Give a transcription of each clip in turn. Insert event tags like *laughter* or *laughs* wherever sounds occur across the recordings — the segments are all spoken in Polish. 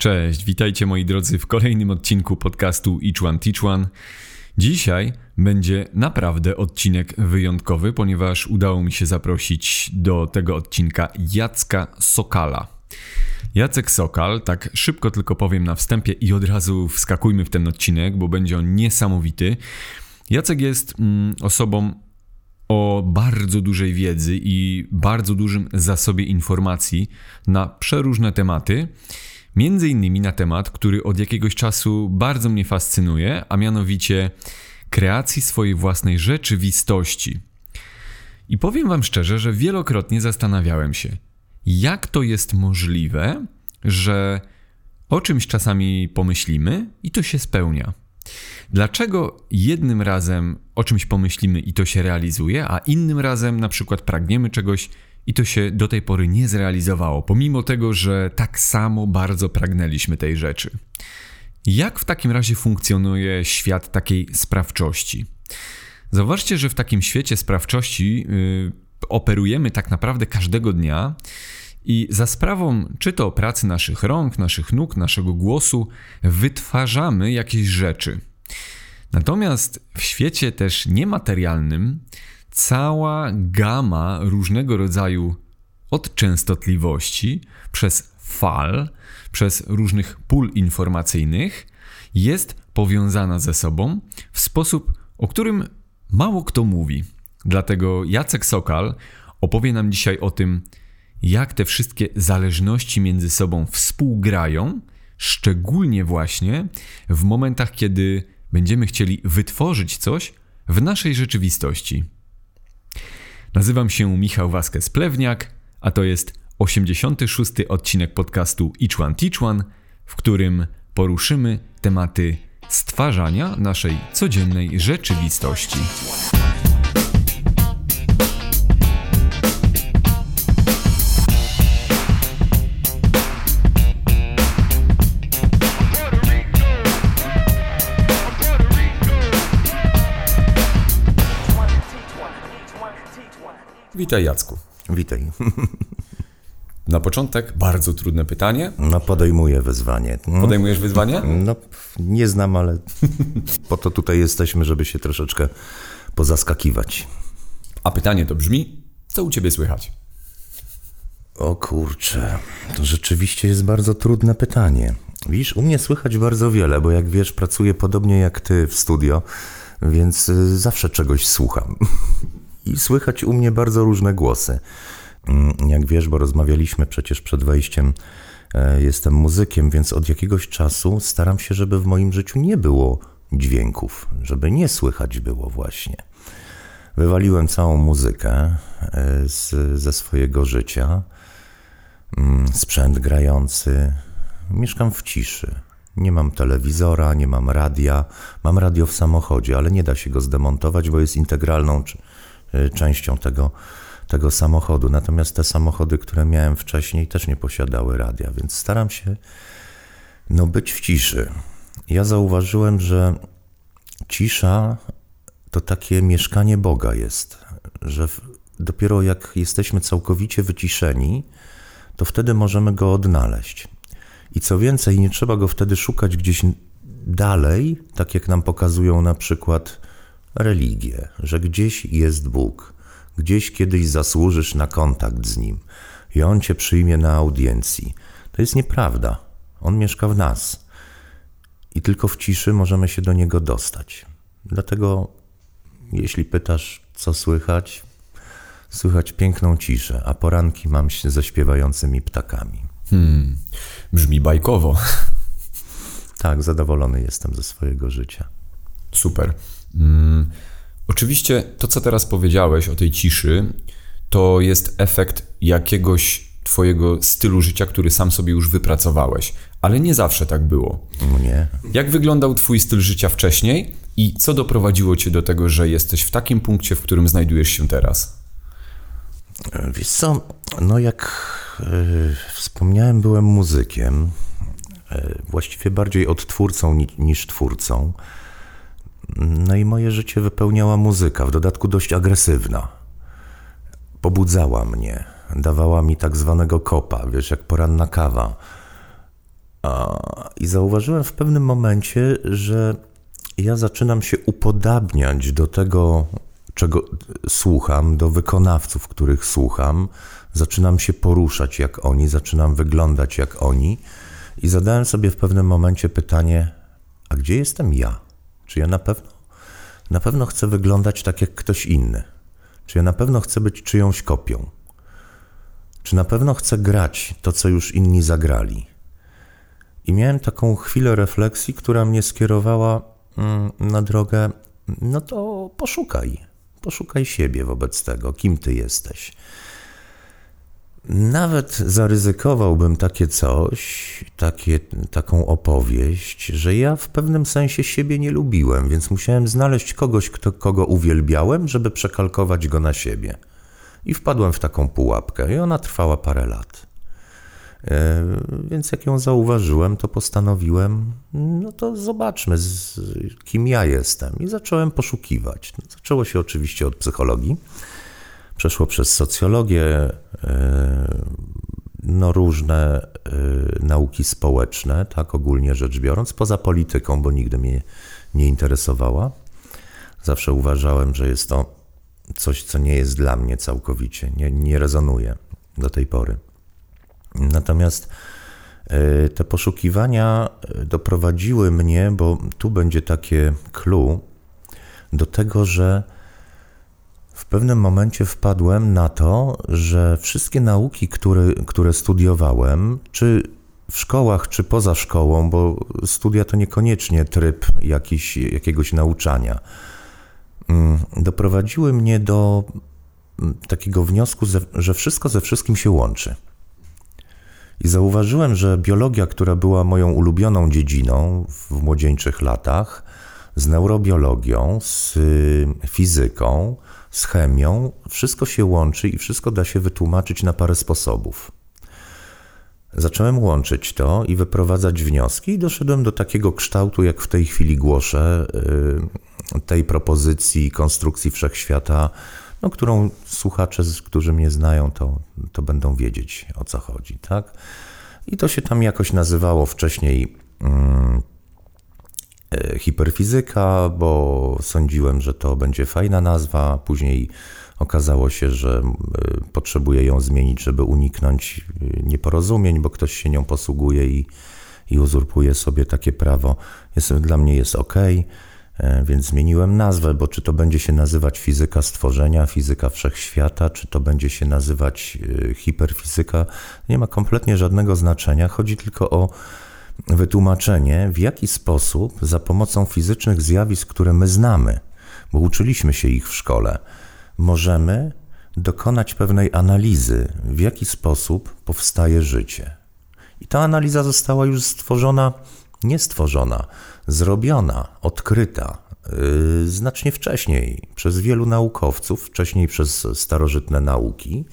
Cześć, witajcie moi drodzy w kolejnym odcinku podcastu Each One Teach One. Dzisiaj będzie naprawdę odcinek wyjątkowy, ponieważ udało mi się zaprosić do tego odcinka Jacka Sokala. Jacek Sokal, tak szybko tylko powiem na wstępie i od razu wskakujmy w ten odcinek, bo będzie on niesamowity. Jacek jest mm, osobą o bardzo dużej wiedzy i bardzo dużym zasobie informacji na przeróżne tematy. Między innymi na temat, który od jakiegoś czasu bardzo mnie fascynuje, a mianowicie kreacji swojej własnej rzeczywistości. I powiem Wam szczerze, że wielokrotnie zastanawiałem się, jak to jest możliwe, że o czymś czasami pomyślimy i to się spełnia. Dlaczego jednym razem o czymś pomyślimy i to się realizuje, a innym razem na przykład pragniemy czegoś i to się do tej pory nie zrealizowało, pomimo tego, że tak samo bardzo pragnęliśmy tej rzeczy. Jak w takim razie funkcjonuje świat takiej sprawczości? Zauważcie, że w takim świecie sprawczości yy, operujemy tak naprawdę każdego dnia i za sprawą czy to pracy naszych rąk, naszych nóg, naszego głosu wytwarzamy jakieś rzeczy. Natomiast w świecie też niematerialnym cała gama różnego rodzaju od częstotliwości przez fal, przez różnych pól informacyjnych jest powiązana ze sobą w sposób, o którym mało kto mówi. Dlatego Jacek Sokal opowie nam dzisiaj o tym, jak te wszystkie zależności między sobą współgrają, szczególnie właśnie w momentach, kiedy będziemy chcieli wytworzyć coś w naszej rzeczywistości. Nazywam się Michał Vasquez-Plewniak, a to jest 86. odcinek podcastu Teach One, w którym poruszymy tematy stwarzania naszej codziennej rzeczywistości. Witaj Jacku. Witaj. Na początek bardzo trudne pytanie. No podejmuję wyzwanie. Podejmujesz wyzwanie? No nie znam, ale po to tutaj jesteśmy, żeby się troszeczkę pozaskakiwać. A pytanie to brzmi, co u ciebie słychać? O kurczę, to rzeczywiście jest bardzo trudne pytanie. Widzisz, u mnie słychać bardzo wiele, bo jak wiesz, pracuję podobnie jak ty w studio, więc y, zawsze czegoś słucham. I słychać u mnie bardzo różne głosy. Mm, jak wiesz, bo rozmawialiśmy przecież przed wejściem, e, jestem muzykiem, więc od jakiegoś czasu staram się, żeby w moim życiu nie było dźwięków, żeby nie słychać było właśnie. Wywaliłem całą muzykę e, z, ze swojego życia, mm, sprzęt grający. Mieszkam w ciszy. Nie mam telewizora, nie mam radia. Mam radio w samochodzie, ale nie da się go zdemontować, bo jest integralną częścią tego, tego samochodu. Natomiast te samochody, które miałem wcześniej, też nie posiadały radia, więc staram się no, być w ciszy. Ja zauważyłem, że cisza to takie mieszkanie Boga jest, że dopiero jak jesteśmy całkowicie wyciszeni, to wtedy możemy go odnaleźć. I co więcej, nie trzeba go wtedy szukać gdzieś dalej, tak jak nam pokazują na przykład religie, że gdzieś jest Bóg. Gdzieś kiedyś zasłużysz na kontakt z nim i on cię przyjmie na audiencji. To jest nieprawda. On mieszka w nas i tylko w ciszy możemy się do niego dostać. Dlatego, jeśli pytasz, co słychać, słychać piękną ciszę, a poranki mam się ze śpiewającymi ptakami. Hmm, brzmi bajkowo. Tak, zadowolony jestem ze swojego życia. Super. Hmm. Oczywiście to, co teraz powiedziałeś o tej ciszy, to jest efekt jakiegoś Twojego stylu życia, który sam sobie już wypracowałeś. Ale nie zawsze tak było. Nie. Jak wyglądał Twój styl życia wcześniej i co doprowadziło Cię do tego, że jesteś w takim punkcie, w którym znajdujesz się teraz? Wiesz co, no jak yy, wspomniałem, byłem muzykiem, yy, właściwie bardziej odtwórcą ni niż twórcą. No i moje życie wypełniała muzyka, w dodatku dość agresywna. Pobudzała mnie, dawała mi tak zwanego kopa, wiesz, jak poranna kawa. I zauważyłem w pewnym momencie, że ja zaczynam się upodabniać do tego, czego słucham, do wykonawców, których słucham. Zaczynam się poruszać jak oni, zaczynam wyglądać jak oni. I zadałem sobie w pewnym momencie pytanie: a gdzie jestem ja? Czy ja na pewno, na pewno chcę wyglądać tak jak ktoś inny? Czy ja na pewno chcę być czyjąś kopią? Czy na pewno chcę grać to, co już inni zagrali? I miałem taką chwilę refleksji, która mnie skierowała mm, na drogę, no to poszukaj, poszukaj siebie wobec tego, kim ty jesteś. Nawet zaryzykowałbym takie coś, takie, taką opowieść, że ja w pewnym sensie siebie nie lubiłem, więc musiałem znaleźć kogoś, kto, kogo uwielbiałem, żeby przekalkować go na siebie. I wpadłem w taką pułapkę, i ona trwała parę lat. E, więc jak ją zauważyłem, to postanowiłem, no to zobaczmy, z, kim ja jestem. I zacząłem poszukiwać. Zaczęło się oczywiście od psychologii, przeszło przez socjologię, e, no różne e, nauki społeczne, tak ogólnie rzecz biorąc, poza polityką, bo nigdy mnie nie interesowała. Zawsze uważałem, że jest to coś, co nie jest dla mnie całkowicie, nie, nie rezonuje do tej pory. Natomiast e, te poszukiwania doprowadziły mnie, bo tu będzie takie clue, do tego, że pewnym momencie wpadłem na to, że wszystkie nauki, które, które studiowałem, czy w szkołach, czy poza szkołą, bo studia to niekoniecznie tryb jakiś, jakiegoś nauczania, mm, doprowadziły mnie do mm, takiego wniosku, że wszystko ze wszystkim się łączy. I zauważyłem, że biologia, która była moją ulubioną dziedziną w młodzieńczych latach, z neurobiologią, z fizyką, z chemią, wszystko się łączy i wszystko da się wytłumaczyć na parę sposobów. Zacząłem łączyć to i wyprowadzać wnioski, i doszedłem do takiego kształtu, jak w tej chwili głoszę, y, tej propozycji konstrukcji wszechświata no, którą słuchacze, którzy mnie znają, to, to będą wiedzieć o co chodzi, tak? I to się tam jakoś nazywało wcześniej hmm, hiperfizyka, bo sądziłem, że to będzie fajna nazwa. Później okazało się, że e, potrzebuję ją zmienić, żeby uniknąć e, nieporozumień, bo ktoś się nią posługuje i, i uzurpuje sobie takie prawo. Jest, dla mnie jest ok. E, więc zmieniłem nazwę, bo czy to będzie się nazywać fizyka stworzenia, fizyka wszechświata, czy to będzie się nazywać e, hiperfizyka, nie ma kompletnie żadnego znaczenia. Chodzi tylko o wytłumaczenie, w jaki sposób za pomocą fizycznych zjawisk, które my znamy, bo uczyliśmy się ich w szkole, możemy dokonać pewnej analizy, w jaki sposób powstaje życie. I ta analiza została już stworzona, nie stworzona, zrobiona, odkryta yy, znacznie wcześniej przez wielu naukowców, wcześniej przez starożytne nauki,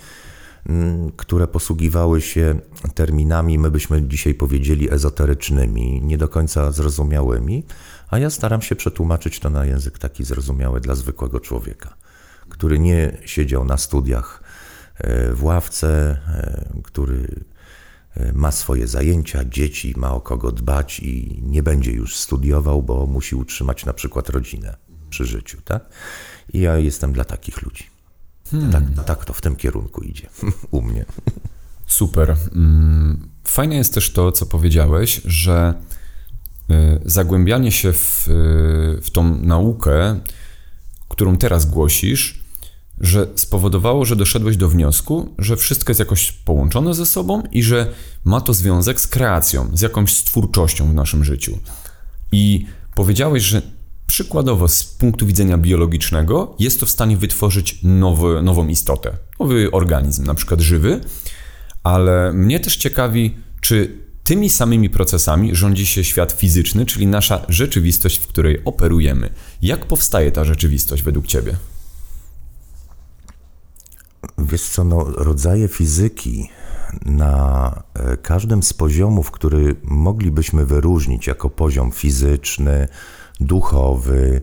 które posługiwały się terminami, my byśmy dzisiaj powiedzieli ezoterycznymi, nie do końca zrozumiałymi, a ja staram się przetłumaczyć to na język taki zrozumiały dla zwykłego człowieka, który nie siedział na studiach yy, w ławce, yy, który E, ma swoje zajęcia, dzieci, ma o kogo dbać i nie będzie już studiował, bo musi utrzymać na przykład rodzinę przy życiu, tak? I ja jestem dla takich ludzi. Hmm. Tak, tak to w tym kierunku idzie *laughs* u mnie. Super. Mm, fajne jest też to, co powiedziałeś, że e, zagłębianie się w, e, w tą naukę, którą teraz głosisz, że spowodowało, że doszedłeś do wniosku, że wszystko jest jakoś połączone ze sobą i że ma to związek z kreacją, z jakąś stwórczością w naszym życiu. I powiedziałeś, że przykładowo z punktu widzenia biologicznego jest to w stanie wytworzyć nowy, nową istotę, nowy organizm, na przykład żywy, ale mnie też ciekawi, czy tymi samymi procesami rządzi się świat fizyczny, czyli nasza rzeczywistość, w której operujemy. Jak powstaje ta rzeczywistość według Ciebie? Wiesz co, no, rodzaje fizyki na e, każdym z poziomów, który moglibyśmy wyróżnić jako poziom fizyczny, duchowy,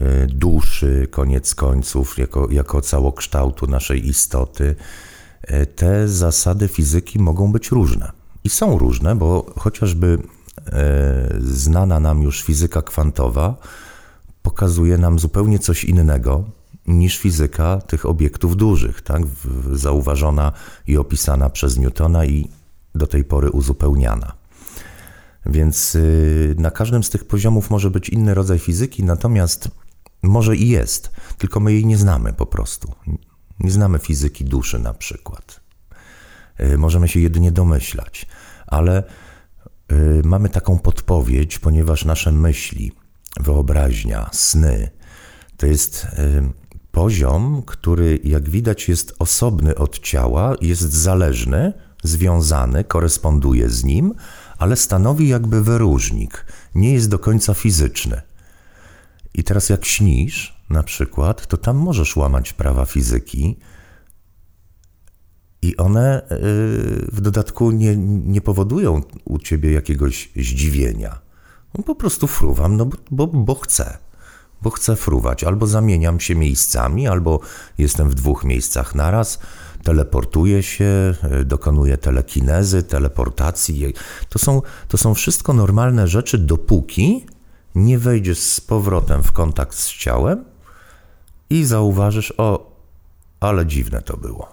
e, duszy, koniec końców, jako, jako całokształtu naszej istoty, e, te zasady fizyki mogą być różne. I są różne, bo chociażby e, znana nam już fizyka kwantowa pokazuje nam zupełnie coś innego niż fizyka tych obiektów dużych, tak? zauważona i opisana przez Newtona i do tej pory uzupełniana. Więc y, na każdym z tych poziomów może być inny rodzaj fizyki, natomiast może i jest, tylko my jej nie znamy po prostu. Nie znamy fizyki duszy na przykład. Y, możemy się jedynie domyślać, ale y, mamy taką podpowiedź, ponieważ nasze myśli, wyobraźnia, sny to jest poziom, który jak widać jest osobny od ciała, jest zależny, związany, koresponduje z nim, ale stanowi jakby wyróżnik, nie jest do końca fizyczny. I teraz jak śnisz, na przykład, to tam możesz łamać prawa fizyki i one yy, w dodatku nie, nie powodują u ciebie jakiegoś zdziwienia. No, po prostu fruwam, no bo, bo, bo chcę bo chcę fruwać. Albo zamieniam się miejscami, albo jestem w dwóch miejscach naraz, teleportuję się, e, dokonuję telekinezy, teleportacji. To są, to są wszystko normalne rzeczy, dopóki nie wejdziesz z powrotem w kontakt z ciałem i zauważysz, o, ale dziwne to było.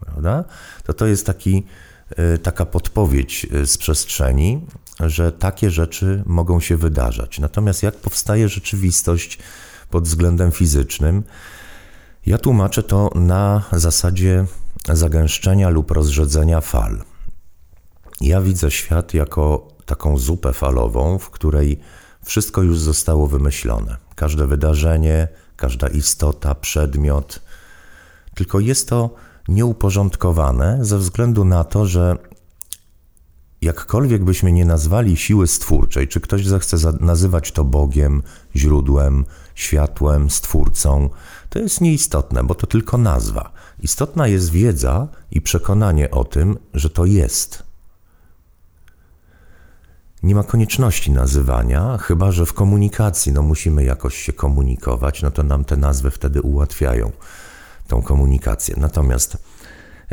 Prawda? To to jest taki, e, taka podpowiedź e, z przestrzeni, że takie rzeczy mogą się wydarzać. Natomiast jak powstaje rzeczywistość pod względem fizycznym, ja tłumaczę to na zasadzie zagęszczenia lub rozrzedzenia fal. Ja widzę świat jako taką zupę falową, w której wszystko już zostało wymyślone. Każde wydarzenie, każda istota, przedmiot. Tylko jest to nieuporządkowane ze względu na to, że jakkolwiek byśmy nie nazwali siły stwórczej, czy ktoś zechce nazywać to Bogiem, źródłem, światłem, stwórcą, to jest nieistotne, bo to tylko nazwa. Istotna jest wiedza i przekonanie o tym, że to jest. Nie ma konieczności nazywania, chyba że w komunikacji no musimy jakoś się komunikować, no to nam te nazwy wtedy ułatwiają tą komunikację. Natomiast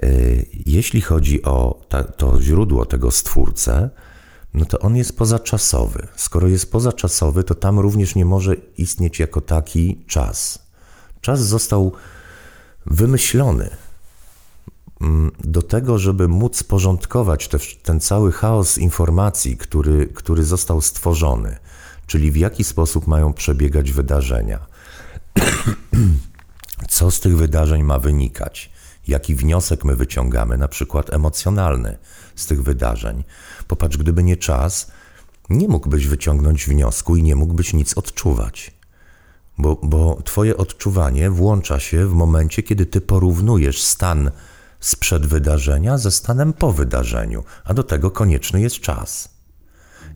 Y, jeśli chodzi o ta, to źródło tego stwórcę, no to on jest pozaczasowy. Skoro jest pozaczasowy, to tam również nie może istnieć jako taki czas. Czas został wymyślony mm, do tego, żeby móc porządkować te, ten cały chaos informacji, który, który został stworzony, czyli w jaki sposób mają przebiegać wydarzenia, *clears throat* co z tych wydarzeń ma wynikać jaki wniosek my wyciągamy, na przykład emocjonalny, z tych wydarzeń. Popatrz, gdyby nie czas, nie mógłbyś wyciągnąć wniosku i nie mógłbyś nic odczuwać. Bo, bo Twoje odczuwanie włącza się w momencie, kiedy Ty porównujesz stan sprzed wydarzenia ze stanem po wydarzeniu, a do tego konieczny jest czas.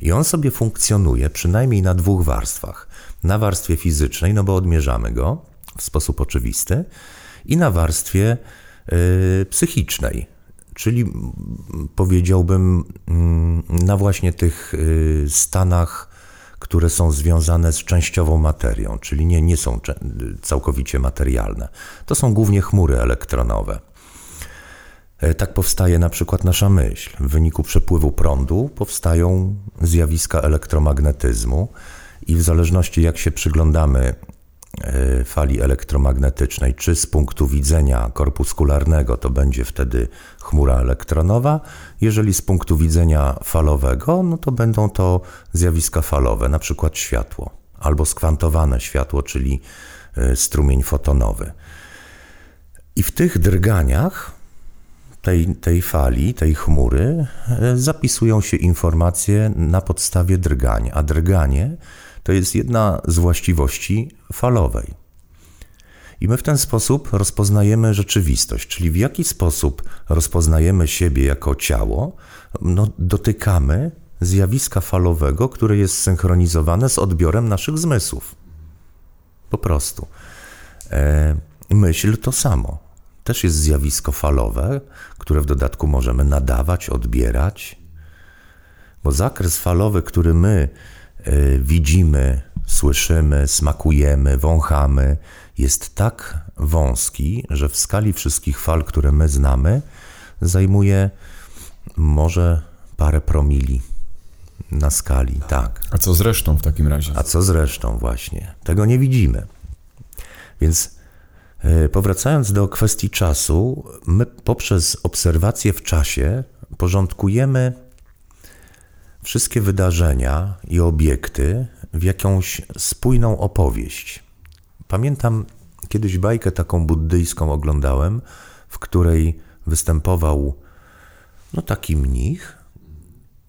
I on sobie funkcjonuje przynajmniej na dwóch warstwach. Na warstwie fizycznej, no bo odmierzamy go w sposób oczywisty, i na warstwie Y, psychicznej, czyli powiedziałbym mm, na właśnie tych y, stanach, które są związane z częściową materią, czyli nie, nie są całkowicie materialne. To są głównie chmury elektronowe. E, tak powstaje na przykład nasza myśl. W wyniku przepływu prądu powstają zjawiska elektromagnetyzmu, i w zależności jak się przyglądamy fali elektromagnetycznej, czy z punktu widzenia korpuskularnego to będzie wtedy chmura elektronowa, jeżeli z punktu widzenia falowego, no to będą to zjawiska falowe, na przykład światło, albo skwantowane światło, czyli e, strumień fotonowy. I w tych drganiach tej, tej fali, tej chmury e, zapisują się informacje na podstawie drgania, a drganie to jest jedna z właściwości falowej. I my w ten sposób rozpoznajemy rzeczywistość, czyli w jaki sposób rozpoznajemy siebie jako ciało, no, dotykamy zjawiska falowego, które jest synchronizowane z odbiorem naszych zmysłów. Po prostu. E, myśl to samo. Też jest zjawisko falowe, które w dodatku możemy nadawać, odbierać, bo zakres falowy, który my widzimy, słyszymy, smakujemy, wąchamy, jest tak wąski, że w skali wszystkich fal, które my znamy, zajmuje może parę promili na skali, tak. A co z resztą w takim razie? A co z resztą właśnie? Tego nie widzimy. Więc e, powracając do kwestii czasu, my poprzez obserwację w czasie porządkujemy wszystkie wydarzenia i obiekty w jakąś spójną opowieść. Pamiętam kiedyś bajkę taką buddyjską oglądałem, w której występował no taki mnich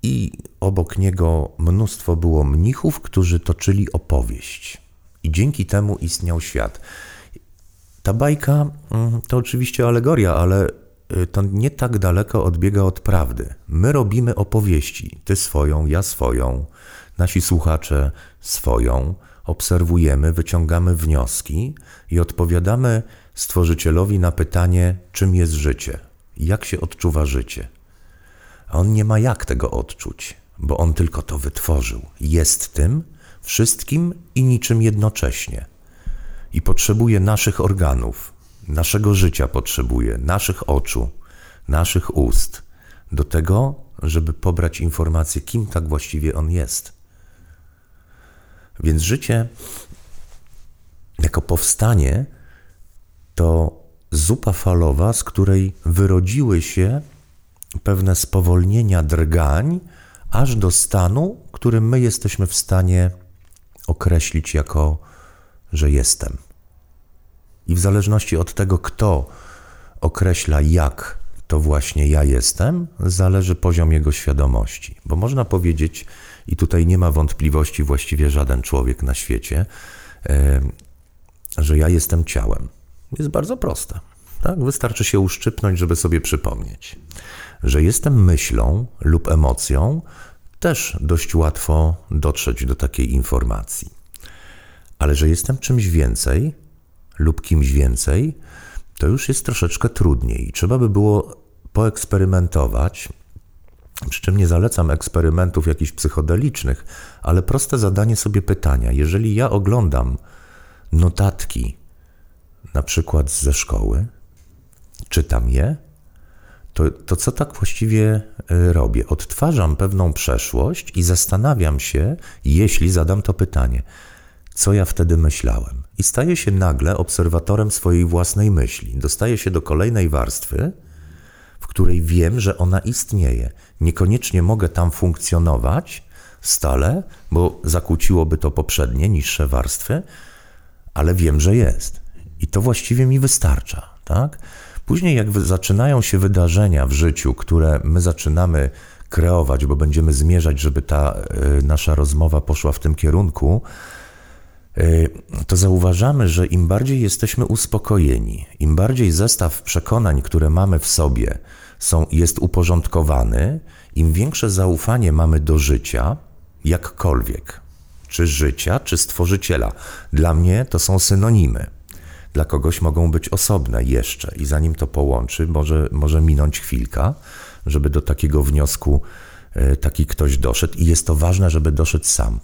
i obok niego mnóstwo było mnichów, którzy toczyli opowieść. I dzięki temu istniał świat. Ta bajka mm, to oczywiście alegoria, ale to nie tak daleko odbiega od prawdy. My robimy opowieści, ty swoją, ja swoją, nasi słuchacze swoją, obserwujemy, wyciągamy wnioski i odpowiadamy stworzycielowi na pytanie, czym jest życie, jak się odczuwa życie. A on nie ma jak tego odczuć, bo on tylko to wytworzył. Jest tym wszystkim i niczym jednocześnie. I potrzebuje naszych organów, naszego życia potrzebuje, naszych oczu, naszych ust, do tego, żeby pobrać informację, kim tak właściwie on jest. Więc życie jako powstanie to zupa falowa, z której wyrodziły się pewne spowolnienia drgań, aż do stanu, który my jesteśmy w stanie określić jako, że jestem. I w zależności od tego, kto określa, jak to właśnie ja jestem, zależy poziom jego świadomości. Bo można powiedzieć, i tutaj nie ma wątpliwości właściwie żaden człowiek na świecie, że ja jestem ciałem. Jest bardzo proste. Tak? Wystarczy się uszczypnąć, żeby sobie przypomnieć. Że jestem myślą lub emocją, też dość łatwo dotrzeć do takiej informacji. Ale że jestem czymś więcej lub kimś więcej, to już jest troszeczkę trudniej. Trzeba by było poeksperymentować, przy czym nie zalecam eksperymentów jakichś psychodelicznych, ale proste zadanie sobie pytania. Jeżeli ja oglądam notatki, na przykład ze szkoły, czytam je, to, to co tak właściwie e, robię? Odtwarzam pewną przeszłość i zastanawiam się, jeśli zadam to pytanie, co ja wtedy myślałem. I staję się nagle obserwatorem swojej własnej myśli. Dostaję się do kolejnej warstwy, w której wiem, że ona istnieje. Niekoniecznie mogę tam funkcjonować stale, bo zakłóciłoby to poprzednie, niższe warstwy, ale wiem, że jest. I to właściwie mi wystarcza, tak? Później, jak zaczynają się wydarzenia w życiu, które my zaczynamy kreować, bo będziemy zmierzać, żeby ta y, nasza rozmowa poszła w tym kierunku, to zauważamy, że im bardziej jesteśmy uspokojeni, im bardziej zestaw przekonań, które mamy w sobie, są, jest uporządkowany, im większe zaufanie mamy do życia, jakkolwiek, czy życia, czy stworzyciela. Dla mnie to są synonimy dla kogoś mogą być osobne jeszcze i zanim to połączy, może, może minąć chwilka, żeby do takiego wniosku e, taki ktoś doszedł i jest to ważne, żeby doszedł sam.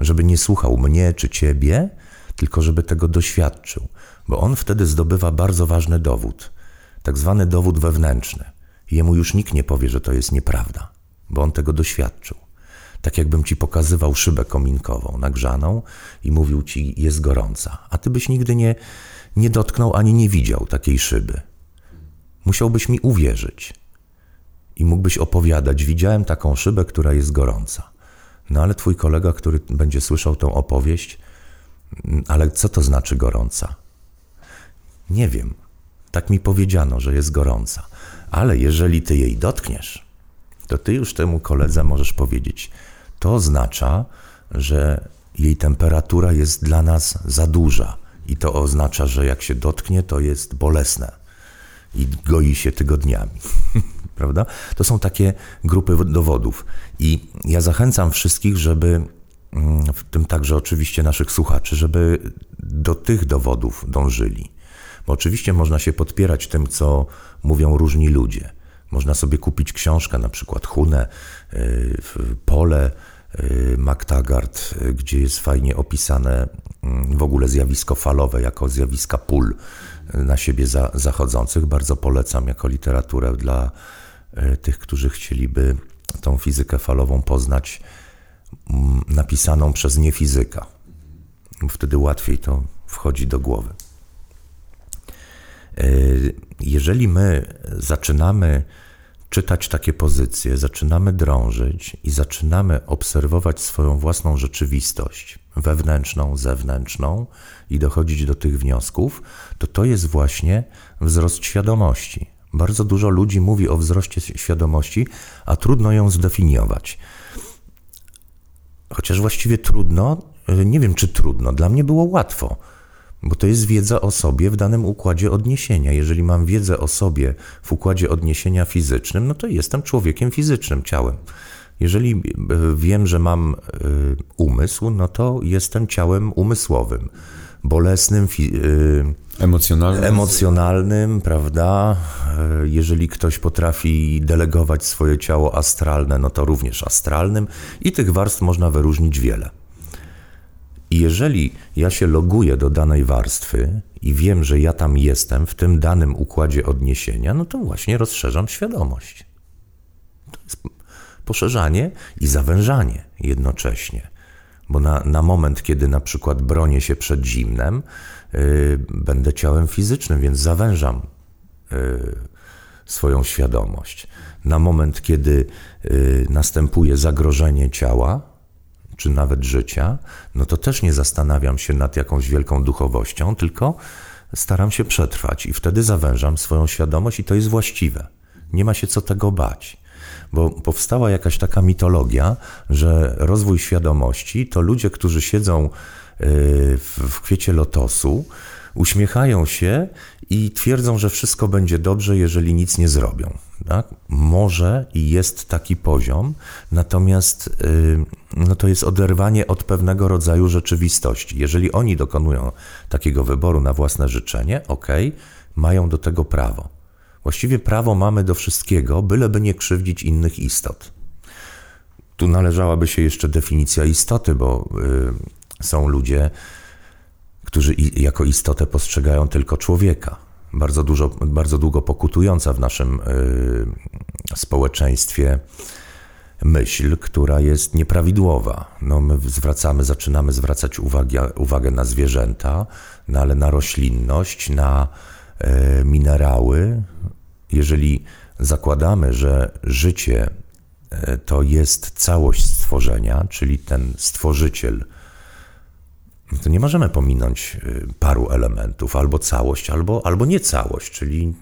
Żeby nie słuchał mnie czy ciebie, tylko żeby tego doświadczył, bo on wtedy zdobywa bardzo ważny dowód, tak zwany dowód wewnętrzny. Jemu już nikt nie powie, że to jest nieprawda, bo on tego doświadczył. Tak jakbym ci pokazywał szybę kominkową, nagrzaną i mówił ci, jest gorąca, a ty byś nigdy nie, nie dotknął ani nie widział takiej szyby. Musiałbyś mi uwierzyć i mógłbyś opowiadać, widziałem taką szybę, która jest gorąca. No ale twój kolega, który będzie słyszał tą opowieść, mm, ale co to znaczy gorąca? Nie wiem. Tak mi powiedziano, że jest gorąca. Ale jeżeli ty jej dotkniesz, to ty już temu koledze możesz powiedzieć: To oznacza, że jej temperatura jest dla nas za duża i to oznacza, że jak się dotknie, to jest bolesne i goi się tygodniami. *laughs* Prawda? To są takie grupy dowodów. I ja zachęcam wszystkich, żeby, mm, w tym także oczywiście naszych słuchaczy, żeby do tych dowodów dążyli. Bo oczywiście można się podpierać tym, co mówią różni ludzie. Można sobie kupić książkę, na przykład Hunę, y, Pole, y, MacTaggart, y, gdzie jest fajnie opisane mm, w ogóle zjawisko falowe jako zjawiska pól na siebie za, zachodzących. Bardzo polecam jako literaturę dla tych, którzy chcieliby tą fizykę falową poznać mm, napisaną przez niefizyka. Wtedy łatwiej to wchodzi do głowy. E, jeżeli my zaczynamy czytać takie pozycje, zaczynamy drążyć i zaczynamy obserwować swoją własną rzeczywistość, wewnętrzną, zewnętrzną i dochodzić do tych wniosków, to to jest właśnie wzrost świadomości. Bardzo dużo ludzi mówi o wzroście świadomości, a trudno ją zdefiniować. Chociaż właściwie trudno, e, nie wiem czy trudno, dla mnie było łatwo bo to jest wiedza o sobie w danym układzie odniesienia. Jeżeli mam wiedzę o sobie w układzie odniesienia fizycznym, no to jestem człowiekiem fizycznym, ciałem. Jeżeli e, wiem, że mam e, umysł, no to jestem ciałem umysłowym, bolesnym, e, emocjonalnym. emocjonalnym, prawda? Jeżeli ktoś potrafi delegować swoje ciało astralne, no to również astralnym i tych warstw można wyróżnić wiele. I jeżeli ja się loguję do danej warstwy i wiem, że ja tam jestem w tym danym układzie odniesienia, no to właśnie rozszerzam świadomość. To jest poszerzanie i zawężanie jednocześnie. Bo na, na moment, kiedy na przykład bronię się przed zimnem, będę ciałem fizycznym, więc zawężam yy, swoją świadomość. Na moment, kiedy yy, następuje zagrożenie ciała, czy nawet życia, no to też nie zastanawiam się nad jakąś wielką duchowością, tylko staram się przetrwać i wtedy zawężam swoją świadomość i to jest właściwe. Nie ma się co tego bać. Bo powstała jakaś taka mitologia, że rozwój świadomości to ludzie, którzy siedzą y, w kwiecie lotosu, uśmiechają się i twierdzą, że wszystko będzie dobrze, jeżeli nic nie zrobią. Tak? Może i jest taki poziom, natomiast yy, no to jest oderwanie od pewnego rodzaju rzeczywistości. Jeżeli oni dokonują takiego wyboru na własne życzenie, ok, mają do tego prawo. Właściwie prawo mamy do wszystkiego, byleby nie krzywdzić innych istot. Tu należałaby się jeszcze definicja istoty, bo yy, są ludzie, którzy jako istotę postrzegają tylko człowieka. Bardzo, dużo, bardzo długo pokutująca w naszym y, społeczeństwie myśl, która jest nieprawidłowa. No, my zwracamy, zaczynamy zwracać uwagę, uwagę na zwierzęta, no, ale na roślinność, na y, minerały. Jeżeli zakładamy, że życie y, to jest całość stworzenia, czyli ten stworzyciel to nie możemy pominąć y, paru elementów, albo całość, albo, albo nie całość, czyli,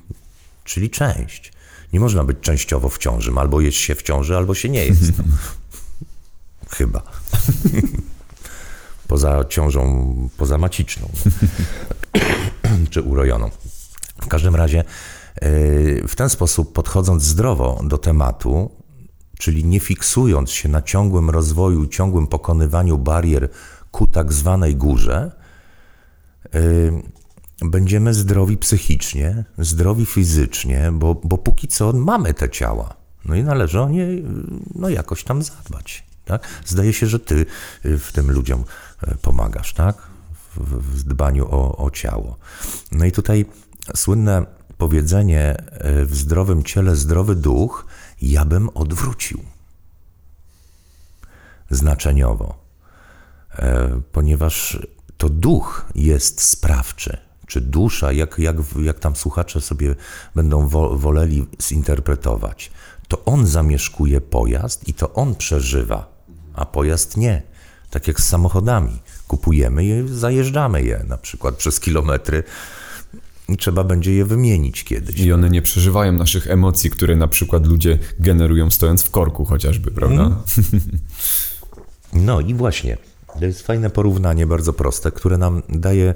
czyli część. Nie można być częściowo w ciąży, albo jest się w ciąży, albo się nie jest. *laughs* Chyba. *laughs* poza ciążą pozamaciczną, *laughs* czy urojoną. W każdym razie, y, w ten sposób podchodząc zdrowo do tematu, czyli nie fiksując się na ciągłym rozwoju, ciągłym pokonywaniu barier ku tak zwanej górze, yy, będziemy zdrowi psychicznie, zdrowi fizycznie, bo, bo póki co mamy te ciała. No i należy o nie no jakoś tam zadbać. Tak? Zdaje się, że ty y, w tym ludziom y, pomagasz, tak? W, w dbaniu o, o ciało. No i tutaj słynne powiedzenie y, w zdrowym ciele zdrowy duch, ja bym odwrócił. Znaczeniowo. E, ponieważ to duch jest sprawczy, czy dusza, jak, jak, jak tam słuchacze sobie będą wo, woleli zinterpretować, to on zamieszkuje pojazd i to on przeżywa, a pojazd nie. Tak jak z samochodami. Kupujemy je, zajeżdżamy je na przykład przez kilometry i trzeba będzie je wymienić kiedyś. I one nie przeżywają naszych emocji, które na przykład ludzie generują stojąc w korku chociażby, prawda? Mm. No i właśnie. To jest fajne porównanie, bardzo proste, które nam daje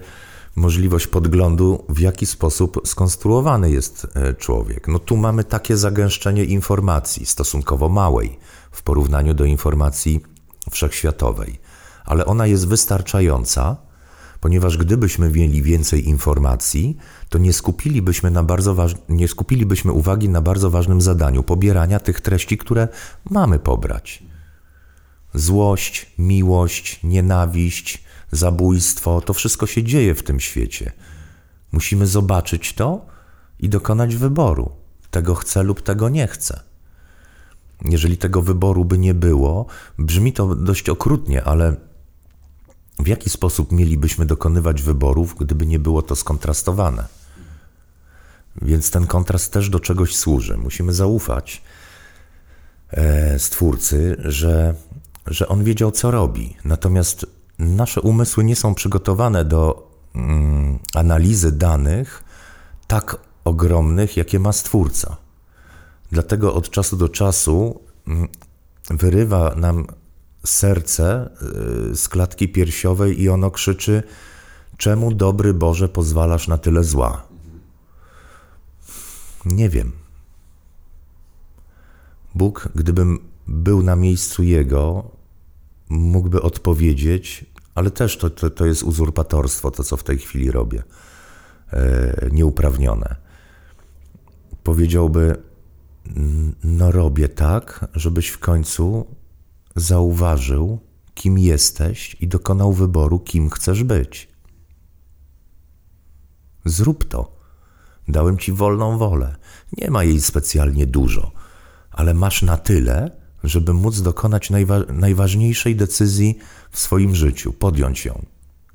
możliwość podglądu, w jaki sposób skonstruowany jest e, człowiek. No tu mamy takie zagęszczenie informacji, stosunkowo małej w porównaniu do informacji wszechświatowej, ale ona jest wystarczająca, ponieważ gdybyśmy mieli więcej informacji, to nie skupilibyśmy, na bardzo waż... nie skupilibyśmy uwagi na bardzo ważnym zadaniu pobierania tych treści, które mamy pobrać złość, miłość, nienawiść, zabójstwo to wszystko się dzieje w tym świecie. Musimy zobaczyć to i dokonać wyboru. tego chce lub tego nie chce. Jeżeli tego wyboru by nie było, brzmi to dość okrutnie, ale w jaki sposób mielibyśmy dokonywać wyborów, gdyby nie było to skontrastowane? Więc ten kontrast też do czegoś służy. Musimy zaufać e, Stwórcy, że, że On wiedział, co robi. Natomiast nasze umysły nie są przygotowane do mm, analizy danych tak ogromnych, jakie ma Stwórca. Dlatego od czasu do czasu mm, wyrywa nam serce y, z klatki piersiowej i ono krzyczy: Czemu dobry Boże pozwalasz na tyle zła? Nie wiem. Bóg, gdybym był na miejscu Jego, mógłby odpowiedzieć, ale też to, to, to jest uzurpatorstwo, to co w tej chwili robię, e, nieuprawnione. Powiedziałby: No, robię tak, żebyś w końcu zauważył, kim jesteś i dokonał wyboru, kim chcesz być. Zrób to. Dałem ci wolną wolę. Nie ma jej specjalnie dużo, ale masz na tyle, żeby móc dokonać najwa najważniejszej decyzji w swoim życiu, podjąć ją.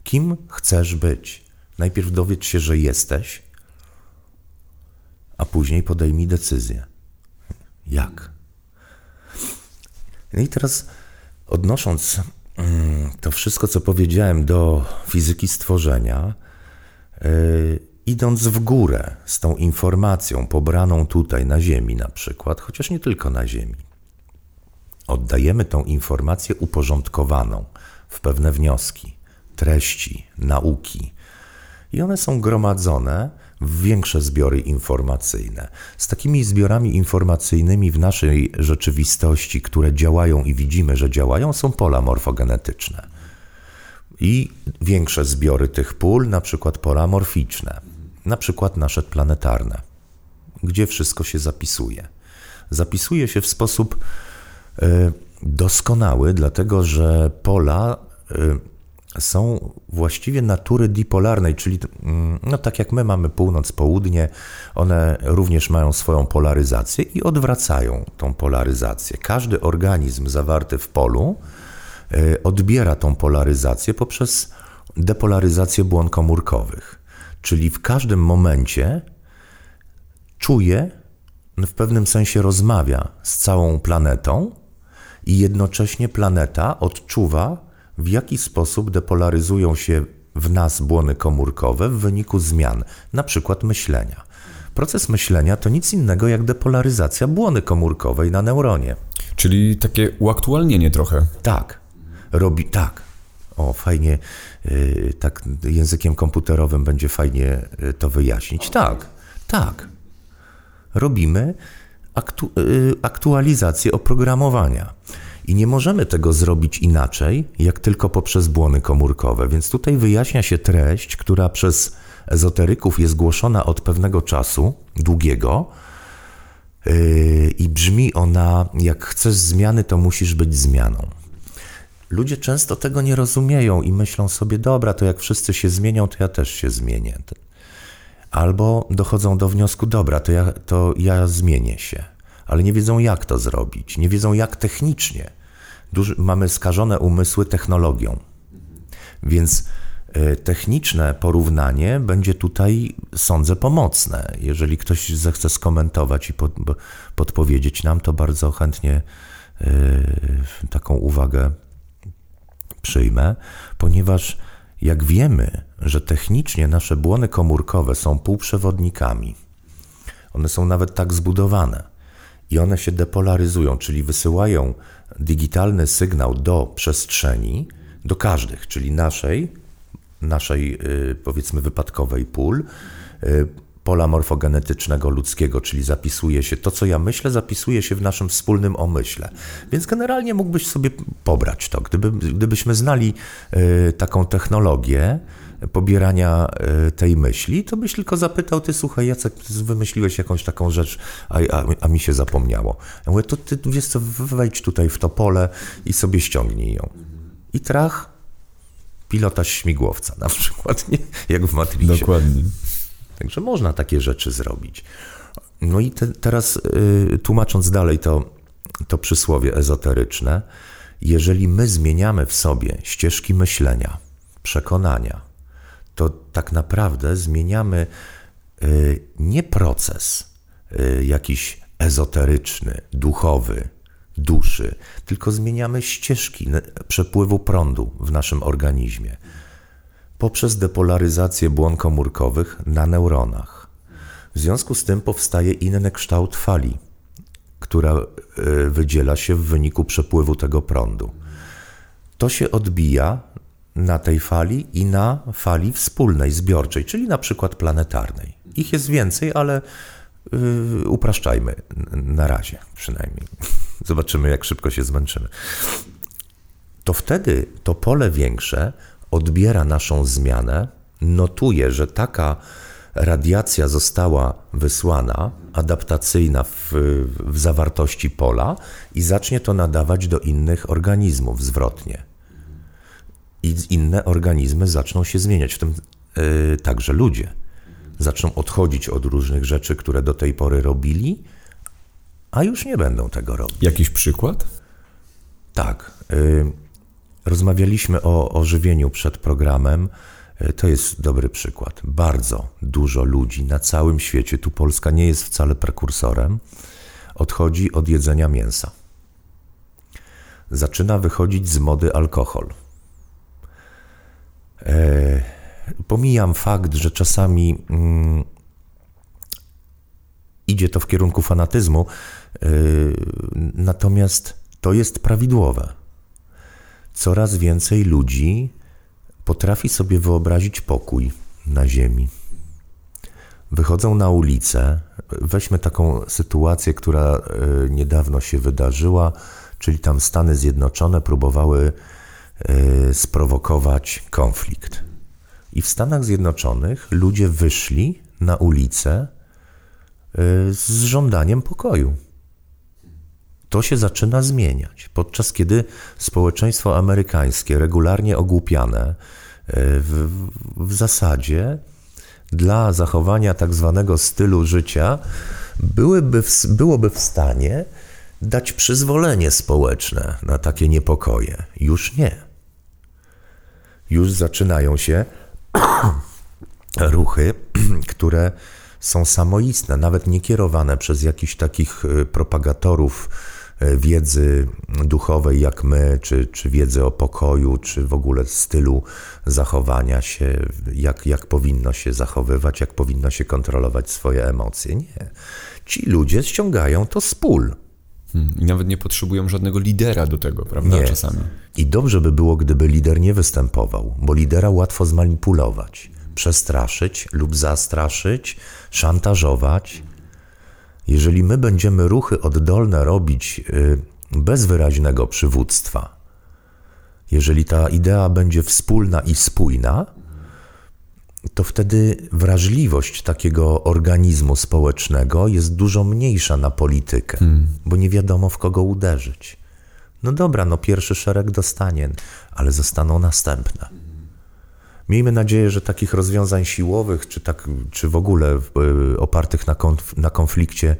Kim chcesz być? Najpierw dowiedz się, że jesteś, a później podejmij decyzję. Jak? I teraz odnosząc mm, to wszystko, co powiedziałem do fizyki stworzenia, yy, idąc w górę z tą informacją pobraną tutaj na Ziemi na przykład, chociaż nie tylko na Ziemi, oddajemy tą informację uporządkowaną w pewne wnioski, treści, nauki. I one są gromadzone w większe zbiory informacyjne. Z takimi zbiorami informacyjnymi w naszej rzeczywistości, które działają i widzimy, że działają, są pola morfogenetyczne. I większe zbiory tych pól, na przykład pola morficzne, na przykład nasze planetarne, gdzie wszystko się zapisuje. Zapisuje się w sposób doskonały, dlatego że pola y, są właściwie natury dipolarnej, czyli mm, no tak jak my mamy północ, południe, one również mają swoją polaryzację i odwracają tą polaryzację. Każdy organizm zawarty w polu y, odbiera tą polaryzację poprzez depolaryzację błon komórkowych. Czyli w każdym momencie czuje, w pewnym sensie rozmawia z całą planetą i jednocześnie planeta odczuwa, w jaki sposób depolaryzują się w nas błony komórkowe w wyniku zmian, na przykład myślenia. Proces myślenia to nic innego jak depolaryzacja błony komórkowej na neuronie. Czyli takie uaktualnienie trochę. Tak, robi tak. O, fajnie, yy, tak językiem komputerowym będzie fajnie yy, to wyjaśnić. Tak, tak. Robimy aktu, yy, aktualizację oprogramowania. I nie możemy tego zrobić inaczej, jak tylko poprzez błony komórkowe. Więc tutaj wyjaśnia się treść, która przez ezoteryków jest głoszona od pewnego czasu, długiego, yy, i brzmi ona: jak chcesz zmiany, to musisz być zmianą. Ludzie często tego nie rozumieją i myślą sobie: dobra, to jak wszyscy się zmienią, to ja też się zmienię. Albo dochodzą do wniosku: dobra, to ja, to ja zmienię się ale nie wiedzą, jak to zrobić, nie wiedzą, jak technicznie. Duży, mamy skażone umysły technologią. Więc y, techniczne porównanie będzie tutaj, sądzę, pomocne. Jeżeli ktoś zechce skomentować i pod, podpowiedzieć nam, to bardzo chętnie y, taką uwagę przyjmę, ponieważ jak wiemy, że technicznie nasze błony komórkowe są półprzewodnikami, one są nawet tak zbudowane, i one się depolaryzują, czyli wysyłają digitalny sygnał do przestrzeni, do każdych, czyli naszej, naszej y, powiedzmy wypadkowej pól, y, pola morfogenetycznego ludzkiego, czyli zapisuje się to, co ja myślę, zapisuje się w naszym wspólnym omyśle. Więc generalnie mógłbyś sobie pobrać to. Gdyby, gdybyśmy znali y, taką technologię, pobierania e, tej myśli, to byś tylko zapytał, ty słuchaj Jacek, wymyśliłeś jakąś taką rzecz, a, a, a mi się zapomniało. Ja mówię, to ty wiesz co, wejdź tutaj w to pole i sobie ściągnij ją. I trach, pilota śmigłowca na przykład, *laughs* nie? jak w Matrixie. Dokładnie. Także można takie rzeczy zrobić. No i te, teraz y, tłumacząc dalej to, to przysłowie ezoteryczne, jeżeli my zmieniamy w sobie ścieżki myślenia, przekonania, to tak naprawdę zmieniamy y, nie proces y, jakiś ezoteryczny, duchowy, duszy, tylko zmieniamy ścieżki przepływu prądu w naszym organizmie poprzez depolaryzację błon komórkowych na neuronach. W związku z tym powstaje inny kształt fali, która e, wydziela się w wyniku przepływu tego prądu. To się odbija na tej fali i na fali wspólnej, zbiorczej, czyli na przykład planetarnej. Ich jest więcej, ale yy, upraszczajmy na razie przynajmniej. *laughs* Zobaczymy, jak szybko się zmęczymy. To wtedy to pole większe odbiera naszą zmianę, notuje, że taka radiacja została wysłana, adaptacyjna w, w zawartości pola i zacznie to nadawać do innych organizmów zwrotnie. I inne organizmy zaczną się zmieniać, w tym yy, także ludzie. Zaczną odchodzić od różnych rzeczy, które do tej pory robili, a już nie będą tego robić. Jakiś przykład? Tak. Yy, rozmawialiśmy o, o żywieniu przed programem. E, to jest dobry przykład. Bardzo dużo ludzi na całym świecie, tu Polska nie jest wcale prekursorem, odchodzi od jedzenia mięsa. Zaczyna wychodzić z mody alkohol. E, pomijam fakt, że czasami mm, idzie to w kierunku fanatyzmu, e, natomiast to jest prawidłowe. Coraz więcej ludzi potrafi sobie wyobrazić pokój na Ziemi. Wychodzą na ulicę. Weźmy taką sytuację, która e, niedawno się wydarzyła, czyli tam Stany Zjednoczone próbowały sprowokować konflikt. I w Stanach Zjednoczonych ludzie wyszli na ulicę e, z żądaniem pokoju to się zaczyna zmieniać. Podczas kiedy społeczeństwo amerykańskie, regularnie ogłupiane, e, w, w zasadzie dla zachowania tak zwanego stylu życia byłyby, byłoby w stanie dać przyzwolenie społeczne na takie niepokoje. Już nie. Już zaczynają się *clears throat* ruchy, *clears throat* które są samoistne, nawet nie kierowane przez jakichś takich e, propagatorów E, wiedzy duchowej jak my, czy, czy wiedzy o pokoju, czy w ogóle stylu zachowania się, jak, jak powinno się zachowywać, jak powinno się kontrolować swoje emocje. Nie. Ci ludzie ściągają to z pól. Hmm, I nawet nie potrzebują żadnego lidera do tego, prawda? Nie. Czasami. I dobrze by było, gdyby lider nie występował, bo lidera łatwo zmanipulować, przestraszyć lub zastraszyć, szantażować jeżeli my będziemy ruchy oddolne robić y, bez wyraźnego przywództwa, jeżeli ta idea będzie wspólna i spójna, to wtedy wrażliwość takiego organizmu społecznego jest dużo mniejsza na politykę, hmm. bo nie wiadomo w kogo uderzyć. No dobra, no pierwszy szereg dostanie, ale zostaną następne. Miejmy nadzieję, że takich rozwiązań siłowych, czy, tak, czy w ogóle y, opartych na, konf na konflikcie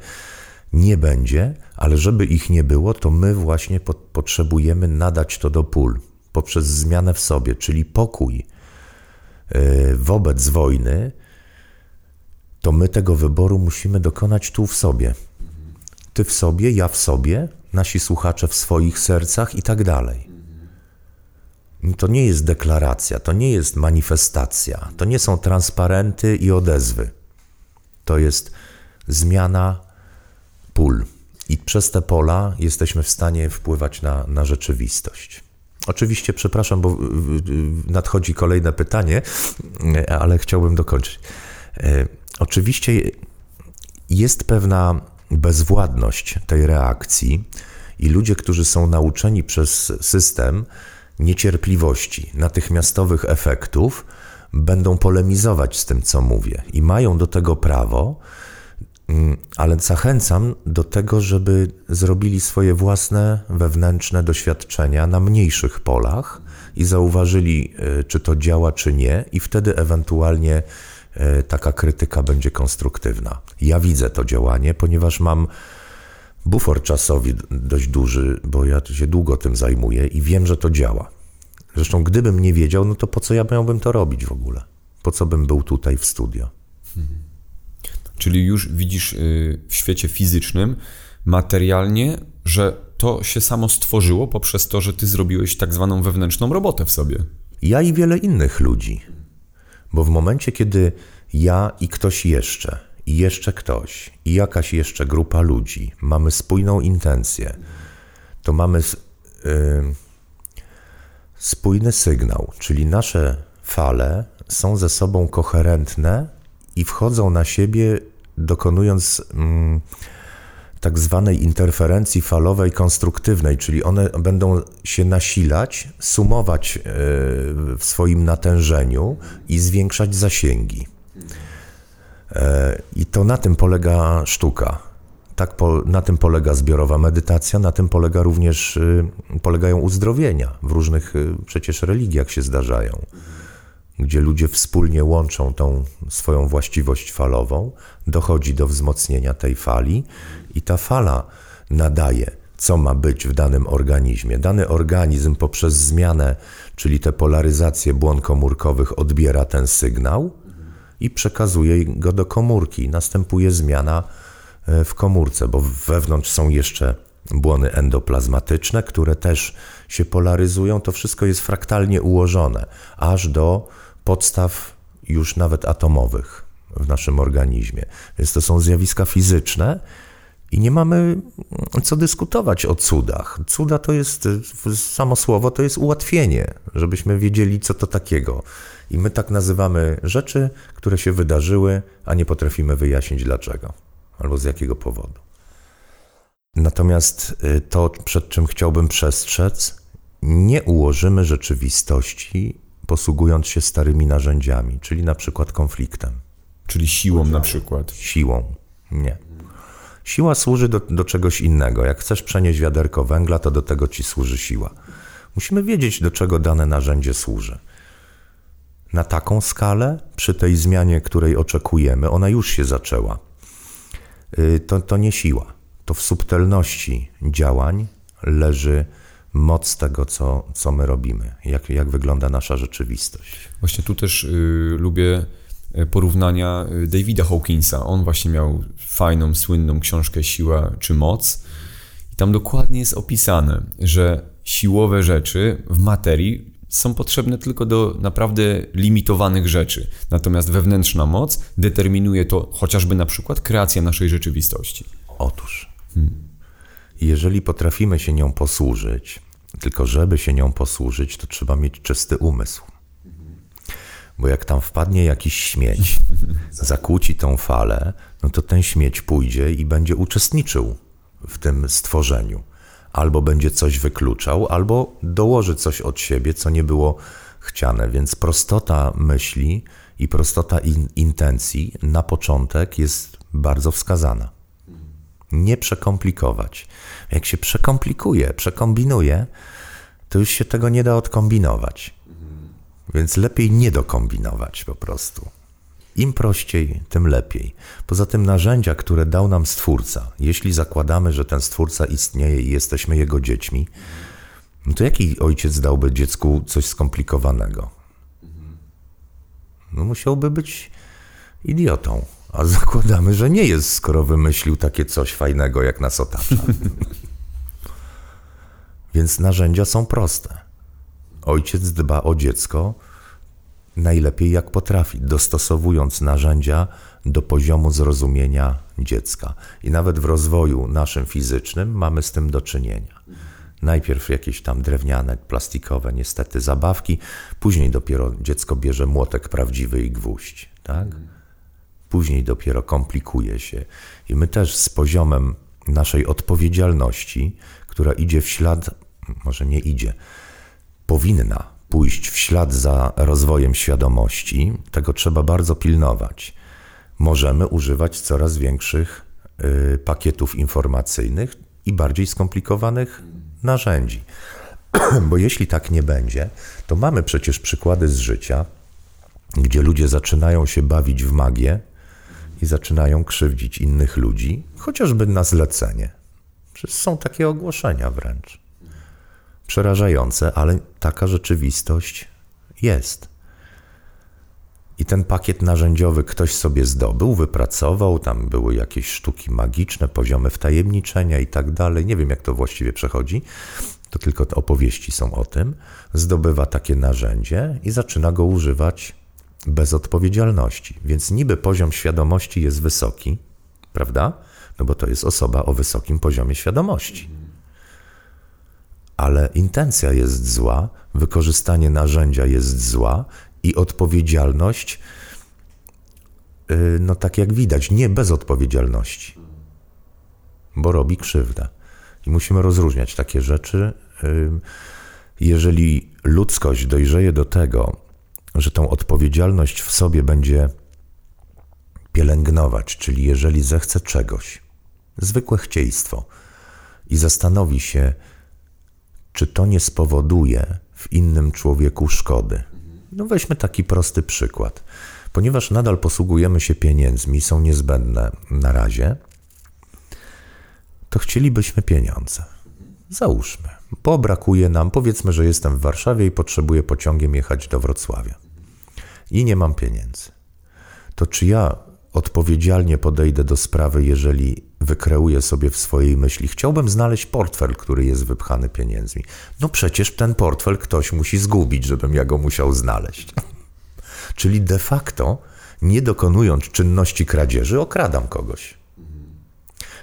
nie będzie, ale żeby ich nie było, to my właśnie po potrzebujemy nadać to do pól poprzez zmianę w sobie, czyli pokój wobec wojny, to my tego wyboru musimy dokonać tu w sobie. Ty w sobie, ja w sobie, nasi słuchacze w swoich sercach i tak dalej. To nie jest deklaracja, to nie jest manifestacja, to nie są transparenty i odezwy. To jest zmiana pól. I przez te pola jesteśmy w stanie wpływać na, na rzeczywistość. Oczywiście, przepraszam, bo nadchodzi kolejne pytanie, ale chciałbym dokończyć. E, oczywiście jest pewna bezwładność tej reakcji, i ludzie, którzy są nauczeni przez system, niecierpliwości, natychmiastowych efektów, będą polemizować z tym, co mówię i mają do tego prawo, ale zachęcam do tego, żeby zrobili swoje własne wewnętrzne doświadczenia na mniejszych polach i zauważyli, y, czy to działa, czy nie, i wtedy ewentualnie e, taka krytyka będzie konstruktywna. Ja widzę to działanie, ponieważ mam bufor czasowy dość duży, bo ja się długo tym zajmuję i wiem, że to działa. Zresztą gdybym nie wiedział, no to po co ja miałbym to robić w ogóle? Po co bym był tutaj w studio? Czyli już widzisz y, w świecie fizycznym, materialnie, że to się samo stworzyło poprzez to, że ty zrobiłeś tak zwaną wewnętrzną robotę w sobie. Ja i wiele innych ludzi. Bo w momencie, kiedy ja i ktoś jeszcze, i jeszcze ktoś, i jakaś jeszcze grupa ludzi mamy spójną intencję, to mamy y, spójny sygnał, czyli nasze fale są ze sobą koherentne i wchodzą na siebie, dokonując. Mm, tak zwanej interferencji falowej konstruktywnej, czyli one będą się nasilać, sumować e, w swoim natężeniu i zwiększać zasięgi. E, I to na tym polega sztuka. Tak po, na tym polega zbiorowa medytacja, na tym polega również, e, polegają uzdrowienia. W różnych przecież religiach się zdarzają gdzie ludzie wspólnie łączą tą swoją właściwość falową, dochodzi do wzmocnienia tej fali i ta fala nadaje, co ma być w danym organizmie. Dany organizm poprzez zmianę, czyli te polaryzacje błon komórkowych, odbiera ten sygnał i przekazuje go do komórki. Następuje zmiana e, w komórce, bo wewnątrz są jeszcze błony endoplazmatyczne, które też się polaryzują. To wszystko jest fraktalnie ułożone, aż do podstaw już nawet atomowych w naszym organizmie. Więc to są zjawiska fizyczne i nie mamy co dyskutować o cudach. Cuda to jest, samo słowo to jest ułatwienie, żebyśmy wiedzieli, co to takiego. I my tak nazywamy rzeczy, które się wydarzyły, a nie potrafimy wyjaśnić dlaczego albo z jakiego powodu. Natomiast y, to, przed czym chciałbym przestrzec, nie ułożymy rzeczywistości posługując się starymi narzędziami, czyli na przykład konfliktem. Czyli siłą na przykład. Siłą. Nie. Siła służy do, do czegoś innego. Jak chcesz przenieść wiaderko węgla, to do tego ci służy siła. Musimy wiedzieć, do czego dane narzędzie służy. Na taką skalę, przy tej zmianie, której oczekujemy, ona już się zaczęła. Y, to, to nie siła. To w subtelności działań leży moc tego, co, co my robimy, jak, jak wygląda nasza rzeczywistość. Właśnie tu też y, lubię y, porównania y, Davida Hawkinsa. On właśnie miał fajną, słynną książkę Siła czy Moc. I tam dokładnie jest opisane, że siłowe rzeczy w materii są potrzebne tylko do naprawdę limitowanych rzeczy. Natomiast wewnętrzna moc determinuje to chociażby na przykład kreacja naszej rzeczywistości. Otóż. Hmm jeżeli potrafimy się nią posłużyć, tylko żeby się nią posłużyć, to trzeba mieć czysty umysł. Bo jak tam wpadnie jakiś śmieć, *laughs* zakłóci tą falę, no to ten śmieć pójdzie i będzie uczestniczył w tym stworzeniu. Albo będzie coś wykluczał, albo dołoży coś od siebie, co nie było chciane. Więc prostota myśli i prostota in intencji na początek jest bardzo wskazana nie przekomplikować. Jak się przekomplikuje, przekombinuje, to już się tego nie da odkombinować. Więc lepiej nie dokombinować po prostu. Im prościej, tym lepiej. Poza tym narzędzia, które dał nam Stwórca, jeśli zakładamy, że ten Stwórca istnieje i jesteśmy Jego dziećmi, no to jaki ojciec dałby dziecku coś skomplikowanego? No musiałby być idiotą. A zakładamy, że nie jest, skoro wymyślił takie coś fajnego, jak nas otacza. *laughs* Więc narzędzia są proste. Ojciec dba o dziecko najlepiej jak potrafi, dostosowując narzędzia do poziomu zrozumienia dziecka. I nawet w rozwoju naszym fizycznym mamy z tym do czynienia. Najpierw jakieś tam drewniane, plastikowe, niestety zabawki, później dopiero dziecko bierze młotek prawdziwy i gwóźdź. Tak? Później dopiero komplikuje się. I my też z poziomem naszej odpowiedzialności, która idzie w ślad, może nie idzie, powinna pójść w ślad za rozwojem świadomości, tego trzeba bardzo pilnować. Możemy używać coraz większych y, pakietów informacyjnych i bardziej skomplikowanych narzędzi. *clears throat* Bo jeśli tak nie będzie, to mamy przecież przykłady z życia, gdzie ludzie zaczynają się bawić w magię i zaczynają krzywdzić innych ludzi, chociażby na zlecenie. Przecież są takie ogłoszenia wręcz. Przerażające, ale taka rzeczywistość jest. I ten pakiet narzędziowy ktoś sobie zdobył, wypracował, tam były jakieś sztuki magiczne, poziomy wtajemniczenia i tak dalej. Nie wiem, jak to właściwie przechodzi, to tylko te opowieści są o tym. Zdobywa takie narzędzie i zaczyna go używać bez odpowiedzialności. Więc niby poziom świadomości jest wysoki, prawda? No bo to jest osoba o wysokim poziomie świadomości. Ale intencja jest zła, wykorzystanie narzędzia jest zła i odpowiedzialność, y, no tak jak widać, nie bez odpowiedzialności, bo robi krzywdę. I musimy rozróżniać takie rzeczy. Y, jeżeli ludzkość dojrzeje do tego, że tą odpowiedzialność w sobie będzie pielęgnować, czyli jeżeli zechce czegoś, zwykłe chcieństwo, i zastanowi się, czy to nie spowoduje w innym człowieku szkody. No weźmy taki prosty przykład. Ponieważ nadal posługujemy się pieniędzmi, są niezbędne na razie, to chcielibyśmy pieniądze. Załóżmy, bo brakuje nam, powiedzmy, że jestem w Warszawie i potrzebuję pociągiem jechać do Wrocławia i nie mam pieniędzy. To czy ja odpowiedzialnie podejdę do sprawy, jeżeli wykreuję sobie w swojej myśli, chciałbym znaleźć portfel, który jest wypchany pieniędzmi. No przecież ten portfel ktoś musi zgubić, żebym ja go musiał znaleźć. *laughs* Czyli de facto, nie dokonując czynności kradzieży, okradam kogoś.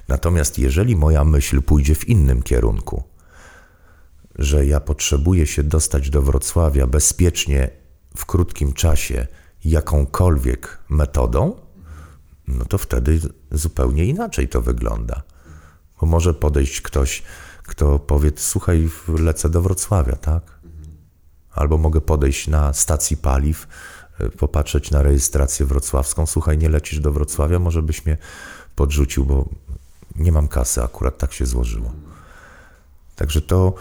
Natomiast jeżeli moja myśl pójdzie w innym kierunku, że ja potrzebuję się dostać do Wrocławia bezpiecznie w krótkim czasie jakąkolwiek metodą, no to wtedy zupełnie inaczej to wygląda. Bo może podejść ktoś, kto powie: Słuchaj, lecę do Wrocławia, tak? Albo mogę podejść na stacji paliw, e, popatrzeć na rejestrację wrocławską. Słuchaj, nie lecisz do Wrocławia, może byś mnie podrzucił, bo nie mam kasy, akurat tak się złożyło. Także to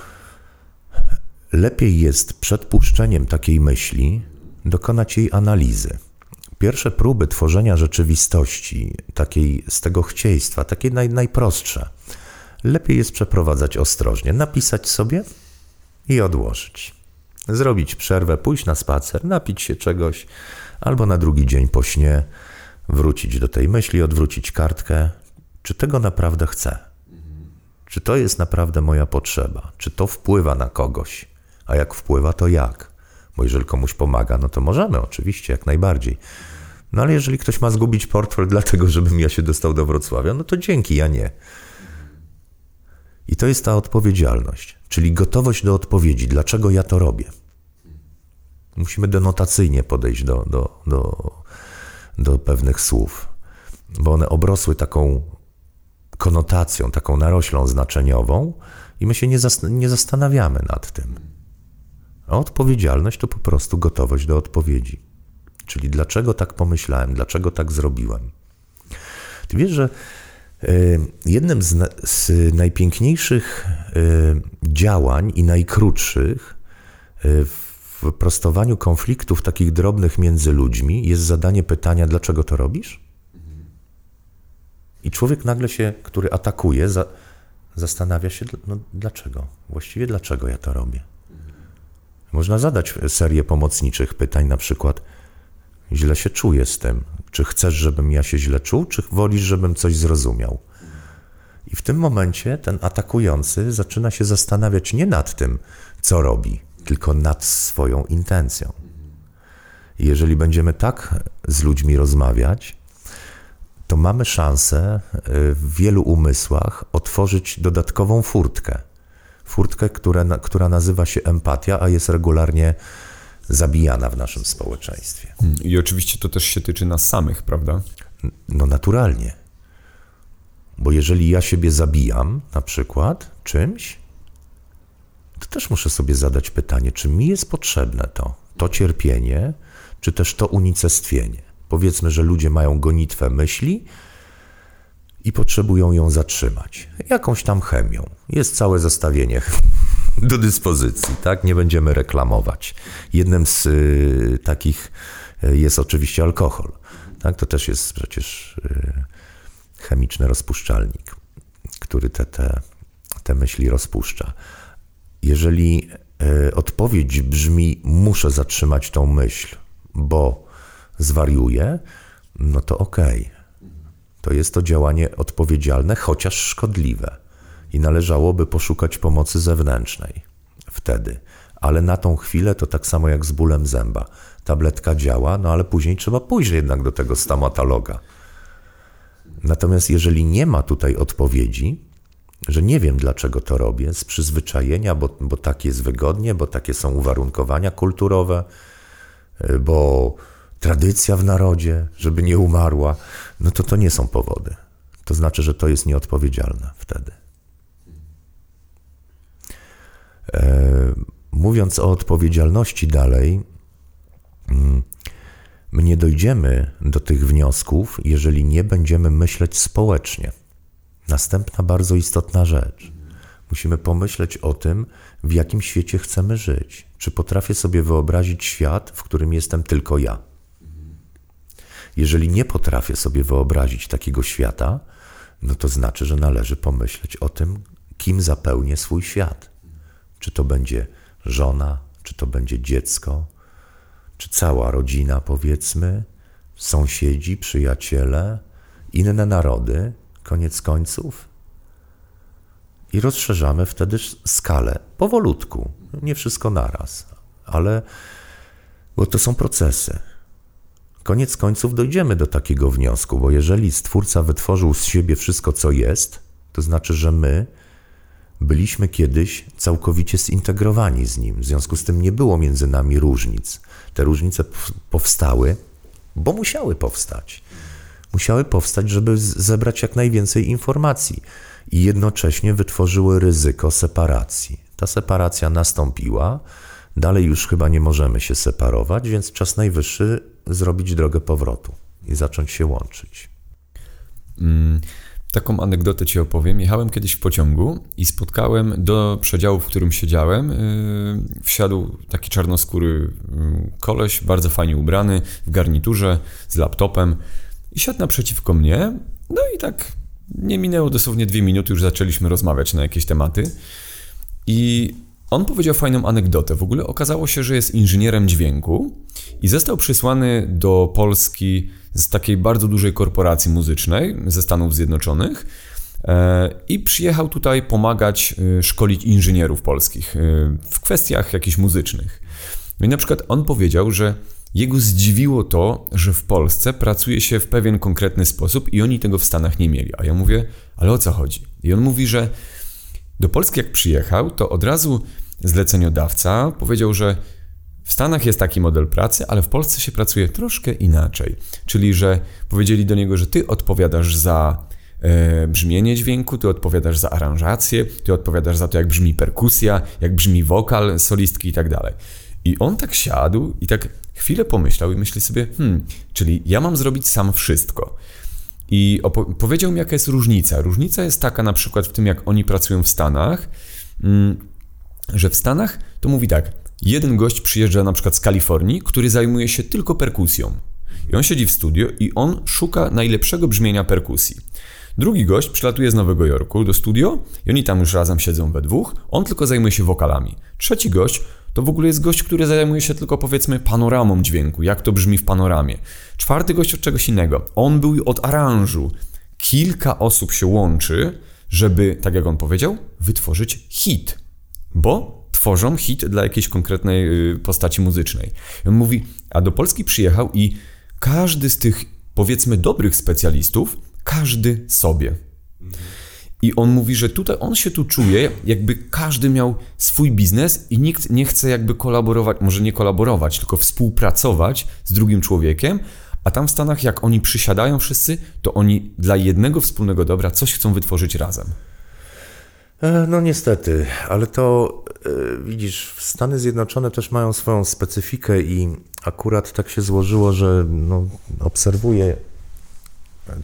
lepiej jest przed puszczeniem takiej myśli dokonać jej analizy. Pierwsze próby tworzenia rzeczywistości, takiej z tego chcieństwa, takie naj, najprostsze, lepiej jest przeprowadzać ostrożnie, napisać sobie i odłożyć. Zrobić przerwę, pójść na spacer, napić się czegoś, albo na drugi dzień po śnie wrócić do tej myśli, odwrócić kartkę, czy tego naprawdę chcę. Czy to jest naprawdę moja potrzeba? Czy to wpływa na kogoś? A jak wpływa, to jak? Bo jeżeli komuś pomaga, no to możemy, oczywiście, jak najbardziej. No ale jeżeli ktoś ma zgubić portfel *laughs* dlatego, żebym ja się dostał do Wrocławia, no to dzięki, ja nie. I to jest ta odpowiedzialność, czyli gotowość do odpowiedzi, dlaczego ja to robię. Musimy denotacyjnie podejść do, do, do, do pewnych słów, bo one obrosły taką konotacją, taką naroślą znaczeniową i my się nie, zas nie zastanawiamy nad tym. A odpowiedzialność to po prostu gotowość do odpowiedzi. Czyli dlaczego tak pomyślałem, dlaczego tak zrobiłem. Ty wiesz, że e, jednym z, z najpiękniejszych e, działań i najkrótszych e, w prostowaniu konfliktów takich drobnych między ludźmi jest zadanie pytania, dlaczego to robisz? I człowiek nagle się, który atakuje, za, zastanawia się, no dlaczego? Właściwie dlaczego ja to robię? Można zadać serię pomocniczych pytań, na przykład, źle się czuję z tym. Czy chcesz, żebym ja się źle czuł, czy wolisz, żebym coś zrozumiał? I w tym momencie ten atakujący zaczyna się zastanawiać nie nad tym, co robi, tylko nad swoją intencją. I jeżeli będziemy tak z ludźmi rozmawiać, to mamy szansę y, w wielu umysłach otworzyć dodatkową furtkę furtkę, która, która nazywa się empatia, a jest regularnie zabijana w naszym społeczeństwie. I oczywiście to też się tyczy nas samych, prawda? No naturalnie. Bo jeżeli ja siebie zabijam, na przykład czymś, to też muszę sobie zadać pytanie, czy mi jest potrzebne to, to cierpienie, czy też to unicestwienie. Powiedzmy, że ludzie mają gonitwę myśli, i potrzebują ją zatrzymać. Jakąś tam chemią. Jest całe zestawienie *laughs* do dyspozycji, tak? Nie będziemy reklamować. Jednym z y, takich jest oczywiście alkohol. Tak? To też jest przecież chemiczny rozpuszczalnik, który te, te, te myśli rozpuszcza. Jeżeli odpowiedź brzmi: Muszę zatrzymać tą myśl, bo zwariuję, no to okej. Okay. To jest to działanie odpowiedzialne, chociaż szkodliwe. I należałoby poszukać pomocy zewnętrznej wtedy. Ale na tą chwilę to tak samo jak z bólem zęba. Tabletka działa, no ale później trzeba pójść jednak do tego stomatologa. Natomiast jeżeli nie ma tutaj odpowiedzi, że nie wiem dlaczego to robię, z przyzwyczajenia, bo, bo tak jest wygodnie, bo takie są uwarunkowania kulturowe, bo tradycja w narodzie, żeby nie umarła, no to to nie są powody. To znaczy, że to jest nieodpowiedzialne wtedy. E, mówiąc o odpowiedzialności dalej, mm, my nie dojdziemy do tych wniosków, jeżeli nie będziemy myśleć społecznie. Następna bardzo istotna rzecz. Musimy pomyśleć o tym, w jakim świecie chcemy żyć. Czy potrafię sobie wyobrazić świat, w którym jestem tylko ja? Jeżeli nie potrafię sobie wyobrazić takiego świata, no to znaczy, że należy pomyśleć o tym, kim zapełnię swój świat. Czy to będzie żona, czy to będzie dziecko, czy cała rodzina, powiedzmy, sąsiedzi, przyjaciele, inne narody, koniec końców. I rozszerzamy wtedy skalę powolutku, nie wszystko naraz, ale bo to są procesy. Koniec końców dojdziemy do takiego wniosku, bo jeżeli Stwórca wytworzył z siebie wszystko, co jest, to znaczy, że my byliśmy kiedyś całkowicie zintegrowani z Nim. W związku z tym nie było między nami różnic. Te różnice powstały, bo musiały powstać. Musiały powstać, żeby zebrać jak najwięcej informacji i jednocześnie wytworzyły ryzyko separacji. Ta separacja nastąpiła, dalej już chyba nie możemy się separować, więc czas najwyższy zrobić drogę powrotu i zacząć się łączyć. Mm, taką anegdotę ci opowiem. Jechałem kiedyś w pociągu i spotkałem do przedziału, w którym siedziałem, yy, wsiadł taki czarnoskóry yy, koleś, bardzo fajnie ubrany, w garniturze, z laptopem i siadł naprzeciwko mnie. No i tak nie minęło dosłownie dwie minuty, już zaczęliśmy rozmawiać na jakieś tematy. I on powiedział fajną anegdotę. W ogóle okazało się, że jest inżynierem dźwięku i został przysłany do Polski z takiej bardzo dużej korporacji muzycznej ze Stanów Zjednoczonych e, i przyjechał tutaj pomagać e, szkolić inżynierów polskich e, w kwestiach jakichś muzycznych. No i na przykład on powiedział, że jego zdziwiło to, że w Polsce pracuje się w pewien konkretny sposób i oni tego w Stanach nie mieli. A ja mówię, ale o co chodzi? I on mówi, że do Polski jak przyjechał, to od razu zleceniodawca powiedział, że w Stanach jest taki model pracy, ale w Polsce się pracuje troszkę inaczej. Czyli, że powiedzieli do niego, że ty odpowiadasz za e, brzmienie dźwięku, ty odpowiadasz za aranżację, ty odpowiadasz za to, jak brzmi perkusja, jak brzmi wokal, solistki i tak dalej. I on tak siadł i tak chwilę pomyślał i myśli sobie, hmm, czyli ja mam zrobić sam wszystko. I powiedział mi, jaka jest różnica. Różnica jest taka na przykład w tym, jak oni pracują w Stanach, mm, że w Stanach to mówi tak, jeden gość przyjeżdża na przykład z Kalifornii, który zajmuje się tylko perkusją. I on siedzi w studio i on szuka najlepszego brzmienia perkusji. Drugi gość przylatuje z Nowego Jorku do studio i oni tam już razem siedzą we dwóch, on tylko zajmuje się wokalami. Trzeci gość to w ogóle jest gość, który zajmuje się tylko powiedzmy panoramą dźwięku, jak to brzmi w panoramie. Czwarty gość od czegoś innego. On był od aranżu. Kilka osób się łączy, żeby, tak jak on powiedział, wytworzyć hit. Bo tworzą hit dla jakiejś konkretnej y, postaci muzycznej. On mówi, a do Polski przyjechał i każdy z tych, powiedzmy, dobrych specjalistów, każdy sobie. I on mówi, że tutaj on się tu czuje, jakby każdy miał swój biznes i nikt nie chce jakby kolaborować, może nie kolaborować, tylko współpracować z drugim człowiekiem, a tam w Stanach, jak oni przysiadają wszyscy, to oni dla jednego wspólnego dobra coś chcą wytworzyć razem. E, no niestety, ale to e, widzisz, Stany Zjednoczone też mają swoją specyfikę i akurat tak się złożyło, że no, obserwuję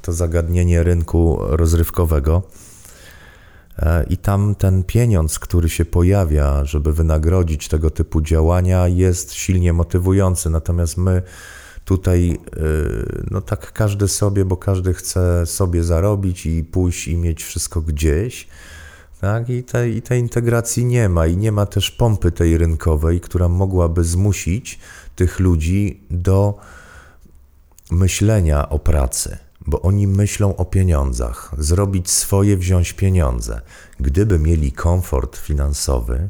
to zagadnienie rynku rozrywkowego. E, I tam ten pieniądz, który się pojawia, żeby wynagrodzić tego typu działania, jest silnie motywujący. Natomiast my Tutaj no tak każdy sobie, bo każdy chce sobie zarobić i pójść i mieć wszystko gdzieś. Tak? I, tej, I tej integracji nie ma, i nie ma też pompy tej rynkowej, która mogłaby zmusić tych ludzi do myślenia o pracy, bo oni myślą o pieniądzach, zrobić swoje, wziąć pieniądze. Gdyby mieli komfort finansowy,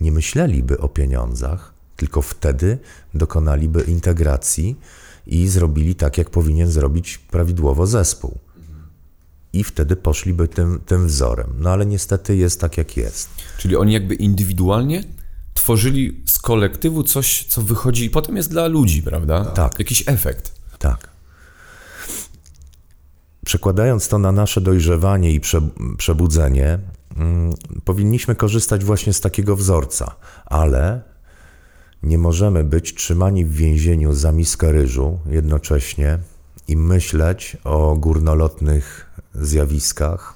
nie myśleliby o pieniądzach, tylko wtedy dokonaliby integracji i zrobili tak, jak powinien zrobić prawidłowo zespół. I wtedy poszliby tym, tym wzorem. No ale niestety jest tak, jak jest. Czyli oni jakby indywidualnie tworzyli z kolektywu coś, co wychodzi i potem jest dla ludzi, prawda? Tak. Jakiś efekt. Tak. Przekładając to na nasze dojrzewanie i przebudzenie, mm, powinniśmy korzystać właśnie z takiego wzorca, ale nie możemy być trzymani w więzieniu za miskę ryżu jednocześnie i myśleć o górnolotnych zjawiskach,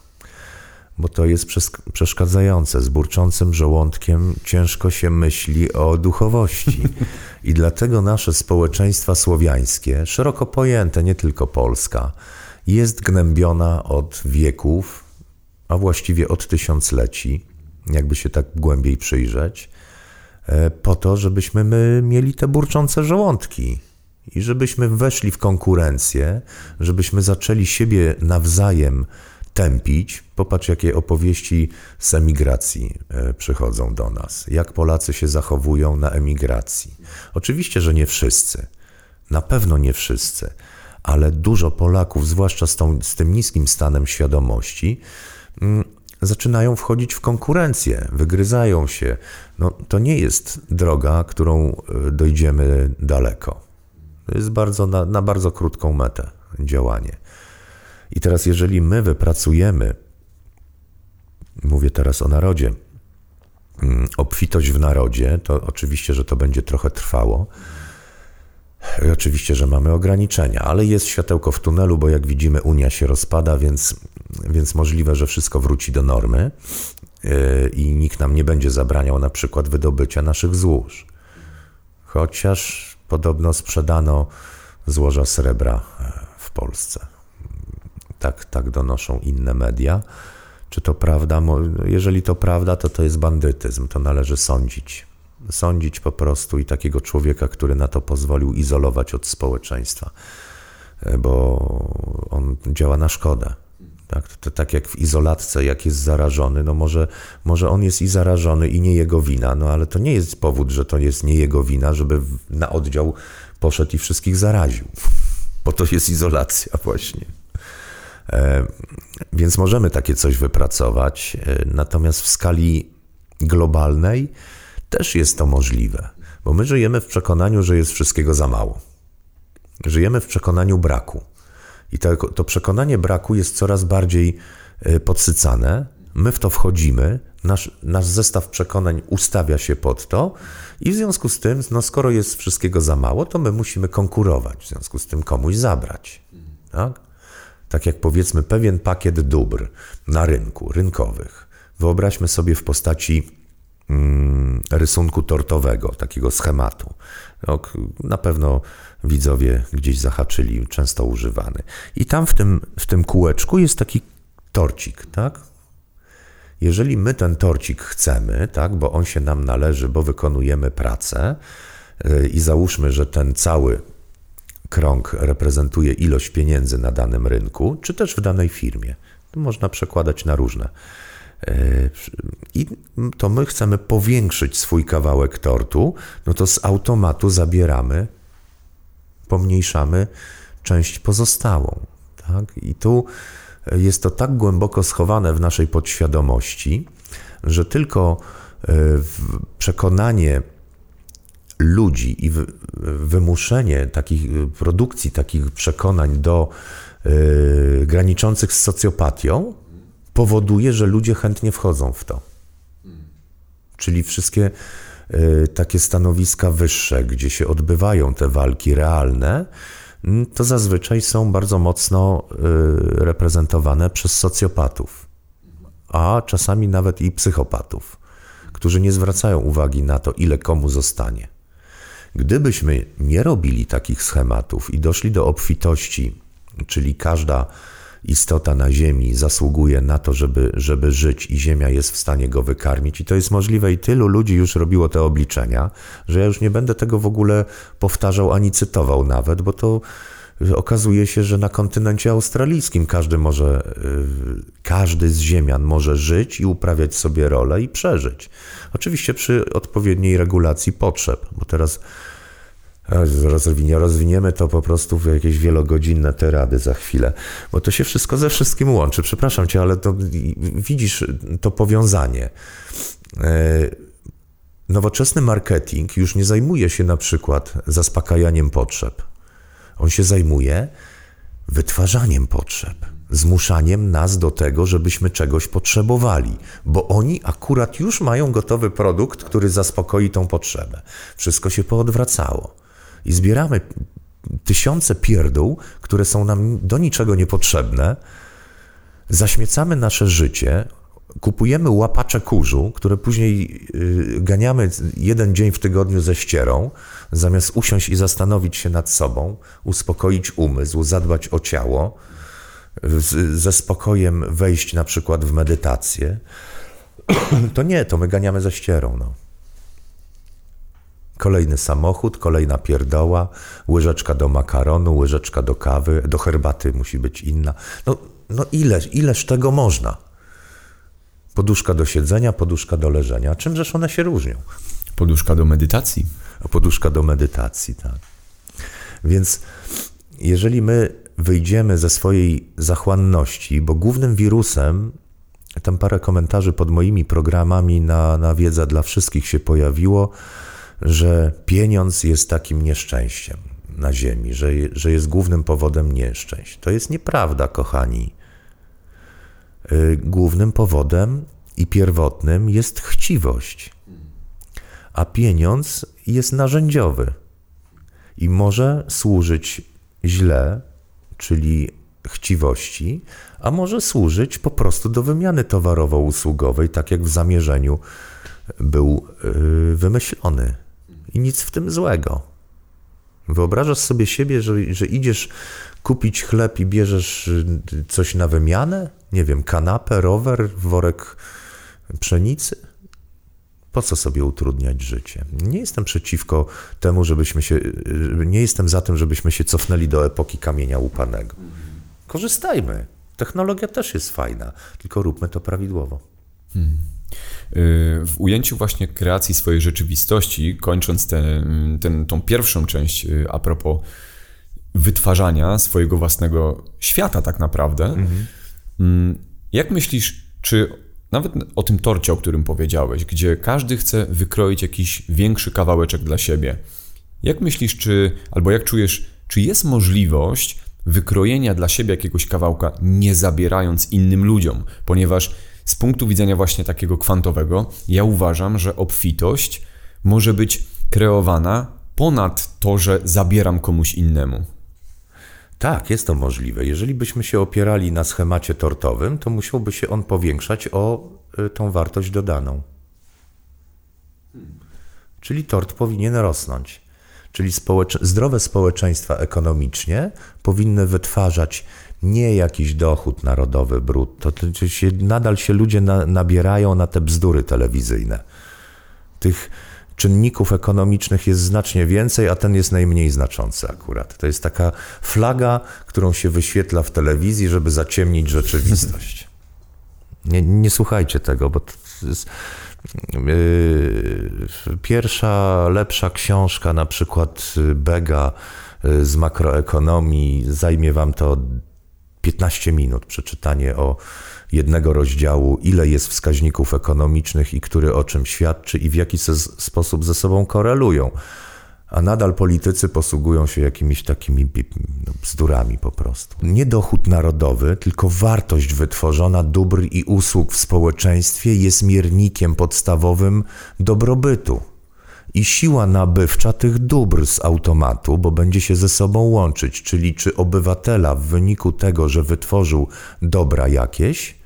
bo to jest przeszkadzające. Z burczącym żołądkiem ciężko się myśli o duchowości. *laughs* I dlatego nasze społeczeństwa słowiańskie, szeroko pojęte, nie tylko Polska, jest gnębiona od wieków, a właściwie od tysiącleci, jakby się tak głębiej przyjrzeć, e, po to, żebyśmy my mieli te burczące żołądki i żebyśmy weszli w konkurencję, żebyśmy zaczęli siebie nawzajem tępić. Popatrz, jakie opowieści z emigracji e, przychodzą do nas. Jak Polacy się zachowują na emigracji. Oczywiście, że nie wszyscy. Na pewno nie wszyscy, ale dużo Polaków, zwłaszcza z, tą, z tym niskim stanem świadomości, mm, zaczynają wchodzić w konkurencję, wygryzają się. No, to nie jest droga, którą e, dojdziemy daleko. To jest bardzo na, na bardzo krótką metę działanie. I teraz, jeżeli my wypracujemy, mówię teraz o narodzie, mm, obfitość w narodzie, to oczywiście, że to będzie trochę trwało. Oczywiście, że mamy ograniczenia, ale jest światełko w tunelu, bo jak widzimy, Unia się rozpada, więc, więc możliwe, że wszystko wróci do normy yy, i nikt nam nie będzie zabraniał na przykład wydobycia naszych złóż. Chociaż podobno sprzedano złoża srebra e, w Polsce. Tak, tak donoszą inne media. Czy to prawda? Jeżeli to prawda, to to jest bandytyzm, to należy sądzić. Sądzić po prostu i takiego człowieka, który na to pozwolił, izolować od społeczeństwa, e, bo on działa na szkodę. Tak, to, tak jak w izolatce, jak jest zarażony, no może, może on jest i zarażony i nie jego wina, no ale to nie jest powód, że to jest nie jego wina, żeby na oddział poszedł i wszystkich zaraził, *laughs* bo to jest izolacja właśnie. E, więc możemy takie coś wypracować, e, natomiast w skali globalnej też jest to możliwe, bo my żyjemy w przekonaniu, że jest wszystkiego za mało. Żyjemy w przekonaniu braku. I to, to przekonanie braku jest coraz bardziej e, podsycane. My w to wchodzimy, nasz, nasz zestaw przekonań ustawia się pod to, i w związku z tym, no skoro jest wszystkiego za mało, to my musimy konkurować, w związku z tym komuś zabrać. Tak? tak jak powiedzmy pewien pakiet dóbr na rynku, rynkowych. Wyobraźmy sobie w postaci rysunku tortowego, takiego schematu. Na pewno widzowie gdzieś zahaczyli, często używany. I tam w tym, w tym kółeczku jest taki torcik, tak? Jeżeli my ten torcik chcemy, tak, bo on się nam należy, bo wykonujemy pracę yy, i załóżmy, że ten cały krąg reprezentuje ilość pieniędzy na danym rynku, czy też w danej firmie. To można przekładać na różne. Yy, I to my chcemy powiększyć swój kawałek tortu, no to z automatu zabieramy pomniejszamy część pozostałą. Tak? I tu jest to tak głęboko schowane w naszej podświadomości, że tylko e, przekonanie ludzi i wymuszenie takich produkcji takich przekonań do graniczących z socjopatią powoduje, że ludzie chętnie wchodzą w to. Czyli wszystkie Y, takie stanowiska wyższe, gdzie się odbywają te walki realne, mm, to zazwyczaj są bardzo mocno y, reprezentowane przez socjopatów, a czasami nawet i psychopatów, którzy nie zwracają uwagi na to, ile komu zostanie. Gdybyśmy nie robili takich schematów i doszli do obfitości, czyli każda istota na Ziemi zasługuje na to, żeby, żeby żyć i Ziemia jest w stanie go wykarmić. I to jest możliwe i tylu ludzi już robiło te obliczenia, że ja już nie będę tego w ogóle powtarzał ani cytował nawet, bo to okazuje się, że na kontynencie australijskim każdy może, y, każdy z ziemian może żyć i uprawiać sobie rolę i przeżyć. Oczywiście przy odpowiedniej regulacji potrzeb, bo teraz rozwinie, rozwiniemy to po prostu w jakieś wielogodzinne terady za chwilę, bo to się wszystko ze wszystkim łączy. Przepraszam cię, ale to widzisz to powiązanie. E, nowoczesny marketing już nie zajmuje się na przykład zaspokajaniem potrzeb. On się zajmuje wytwarzaniem potrzeb, zmuszaniem nas do tego, żebyśmy czegoś potrzebowali, bo oni akurat już mają gotowy produkt, który zaspokoi tą potrzebę. Wszystko się poodwracało i zbieramy tysiące pierdół, które są nam do niczego niepotrzebne, zaśmiecamy nasze życie, kupujemy łapacze kurzu, które później y, ganiamy jeden dzień w tygodniu ze ścierą, zamiast usiąść i zastanowić się nad sobą, uspokoić umysł, zadbać o ciało, ze spokojem wejść na przykład w medytację, *clears throat* to nie, to my ganiamy ze ścierą. No. Kolejny samochód, kolejna pierdoła, łyżeczka do makaronu, łyżeczka do kawy, do herbaty musi być inna. No, no ile, ileż tego można? Poduszka do siedzenia, poduszka do leżenia. Czymżeż one się różnią? Poduszka do medytacji. Poduszka do medytacji, tak. Więc jeżeli my wyjdziemy ze swojej zachłanności, bo głównym wirusem, tam parę komentarzy pod moimi programami na, na Wiedza dla Wszystkich się pojawiło, że pieniądz jest takim nieszczęściem na Ziemi, że, że jest głównym powodem nieszczęść. To jest nieprawda, kochani. Y, głównym powodem i pierwotnym jest chciwość, a pieniądz jest narzędziowy i może służyć źle, czyli chciwości, a może służyć po prostu do wymiany towarowo-usługowej, tak jak w zamierzeniu był y, wymyślony i nic w tym złego. Wyobrażasz sobie siebie, że, że idziesz kupić chleb i bierzesz y, coś na wymianę? Nie wiem, kanapę, rower, worek pszenicy? Po co sobie utrudniać życie? Nie jestem przeciwko temu, żebyśmy się, y, nie jestem za tym, żebyśmy się cofnęli do epoki kamienia łupanego. Korzystajmy. Technologia też jest fajna, tylko róbmy to prawidłowo. Hmm. W ujęciu właśnie kreacji swojej rzeczywistości, kończąc tę ten, tą pierwszą część y, a propos wytwarzania swojego własnego świata, tak naprawdę, mhm. Mm, jak myślisz, czy nawet o tym torcie, o którym powiedziałeś, gdzie każdy chce wykroić jakiś większy kawałeczek dla siebie, jak myślisz, czy albo jak czujesz, czy jest możliwość wykrojenia dla siebie jakiegoś kawałka, nie zabierając innym ludziom, ponieważ z punktu widzenia właśnie takiego kwantowego, ja uważam, że obfitość może być kreowana ponad to, że zabieram komuś innemu. Tak, jest to możliwe. Jeżeli byśmy się opierali na schemacie tortowym, to musiałby się on powiększać o y, tą wartość dodaną. Czyli tort powinien rosnąć. Czyli zdrowe społeczeństwa ekonomicznie powinny wytwarzać nie jakiś dochód narodowy brutto, to się, nadal się ludzie na, nabierają na te bzdury telewizyjne. Tych czynników ekonomicznych jest znacznie więcej, a ten jest najmniej znaczący akurat. To jest taka flaga, którą się wyświetla w telewizji, żeby zaciemnić rzeczywistość. *laughs* Nie, nie słuchajcie tego, bo to jest yy, pierwsza, lepsza książka, na przykład Bega yy, z makroekonomii, zajmie wam to 15 minut przeczytanie o jednego rozdziału, ile jest wskaźników ekonomicznych i który o czym świadczy i w jaki sposób ze sobą korelują. A nadal politycy posługują się jakimiś takimi no, bzdurami po prostu. Nie dochód narodowy, tylko wartość wytworzona dóbr i usług w społeczeństwie jest miernikiem podstawowym dobrobytu i siła nabywcza tych dóbr z automatu, bo będzie się ze sobą łączyć, czyli czy obywatela w wyniku tego, że wytworzył dobra jakieś,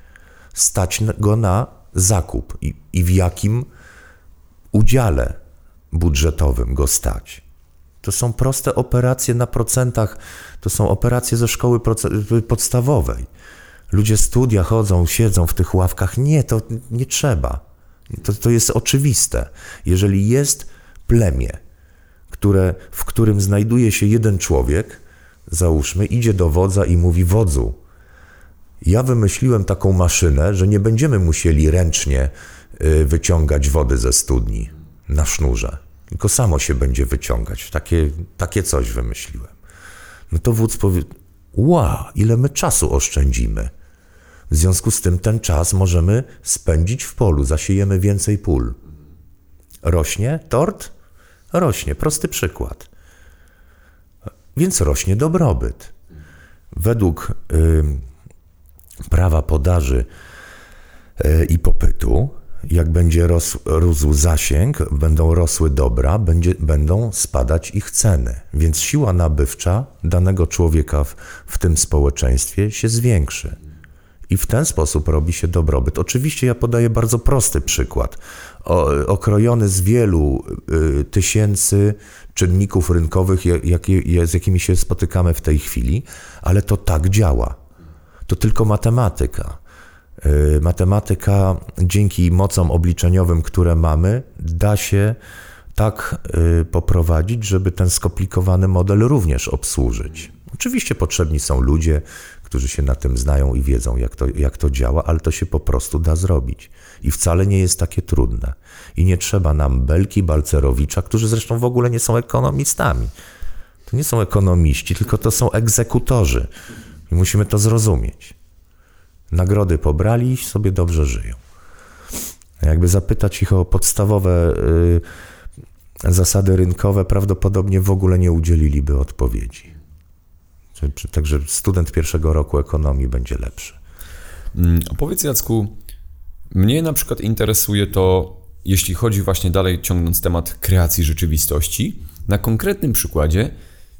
stać go na zakup i, i w jakim udziale budżetowym go stać. To są proste operacje na procentach, to są operacje ze szkoły podstawowej. Ludzie studia chodzą, siedzą w tych ławkach. Nie, to nie trzeba. To, to jest oczywiste. Jeżeli jest plemię, które, w którym znajduje się jeden człowiek, załóżmy, idzie do wodza i mówi: Wodzu, ja wymyśliłem taką maszynę, że nie będziemy musieli ręcznie y, wyciągać wody ze studni na sznurze, tylko samo się będzie wyciągać. Takie, takie coś wymyśliłem. No to wódz powie: Wow, ile my czasu oszczędzimy. W związku z tym ten czas możemy spędzić w polu, zasiejemy więcej pól. Rośnie tort? Rośnie, prosty przykład. Więc rośnie dobrobyt. Według y, prawa podaży y, i popytu, jak będzie rósł, rósł zasięg, będą rosły dobra, będzie, będą spadać ich ceny. Więc siła nabywcza danego człowieka w, w tym społeczeństwie się zwiększy i w ten sposób robi się dobrobyt. Oczywiście ja podaję bardzo prosty przykład, okrojony z wielu y, tysięcy czynników rynkowych, z jakimi się spotykamy w tej chwili, ale to tak działa. To tylko matematyka. Y, matematyka dzięki mocom obliczeniowym, które mamy, da się tak y, poprowadzić, żeby ten skomplikowany model również obsłużyć. Oczywiście potrzebni są ludzie, którzy się na tym znają i wiedzą, jak to, jak to działa, ale to się po prostu da zrobić. I wcale nie jest takie trudne. I nie trzeba nam Belki, Balcerowicza, którzy zresztą w ogóle nie są ekonomistami. To nie są ekonomiści, tylko to są egzekutorzy. I musimy to zrozumieć. Nagrody pobrali i sobie dobrze żyją. Jakby zapytać ich o podstawowe y, zasady rynkowe, prawdopodobnie w ogóle nie udzieliliby odpowiedzi. Także student pierwszego roku ekonomii będzie lepszy. Mm, opowiedz Jacku, mnie na przykład interesuje to, jeśli chodzi właśnie dalej ciągnąc temat kreacji rzeczywistości, na konkretnym przykładzie,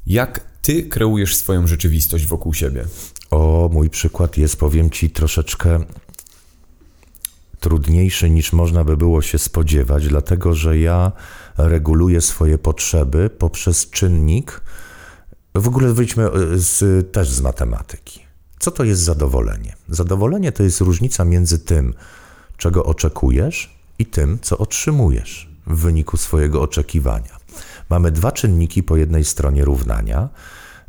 jak ty kreujesz swoją rzeczywistość wokół siebie. O, mój przykład jest, powiem ci, troszeczkę trudniejszy niż można by było się spodziewać, dlatego że ja reguluję swoje potrzeby poprzez czynnik, w ogóle wyjdźmy e, z, też z matematyki. Co to jest zadowolenie? Zadowolenie to jest różnica między tym, czego oczekujesz, i tym, co otrzymujesz w wyniku swojego oczekiwania. Mamy dwa czynniki po jednej stronie równania,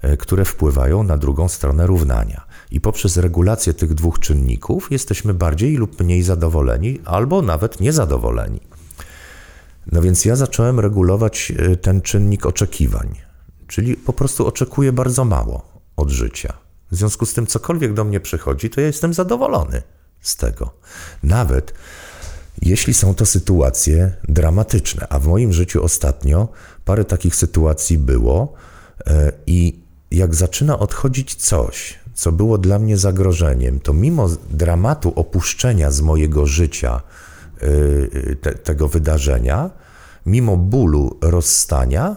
e, które wpływają na drugą stronę równania. I poprzez regulację tych dwóch czynników jesteśmy bardziej lub mniej zadowoleni, albo nawet niezadowoleni. No więc ja zacząłem regulować e, ten czynnik oczekiwań. Czyli po prostu oczekuję bardzo mało od życia. W związku z tym, cokolwiek do mnie przychodzi, to ja jestem zadowolony z tego. Nawet jeśli są to sytuacje dramatyczne, a w moim życiu ostatnio parę takich sytuacji było e, i jak zaczyna odchodzić coś, co było dla mnie zagrożeniem, to mimo dramatu opuszczenia z mojego życia e, te, tego wydarzenia, mimo bólu rozstania,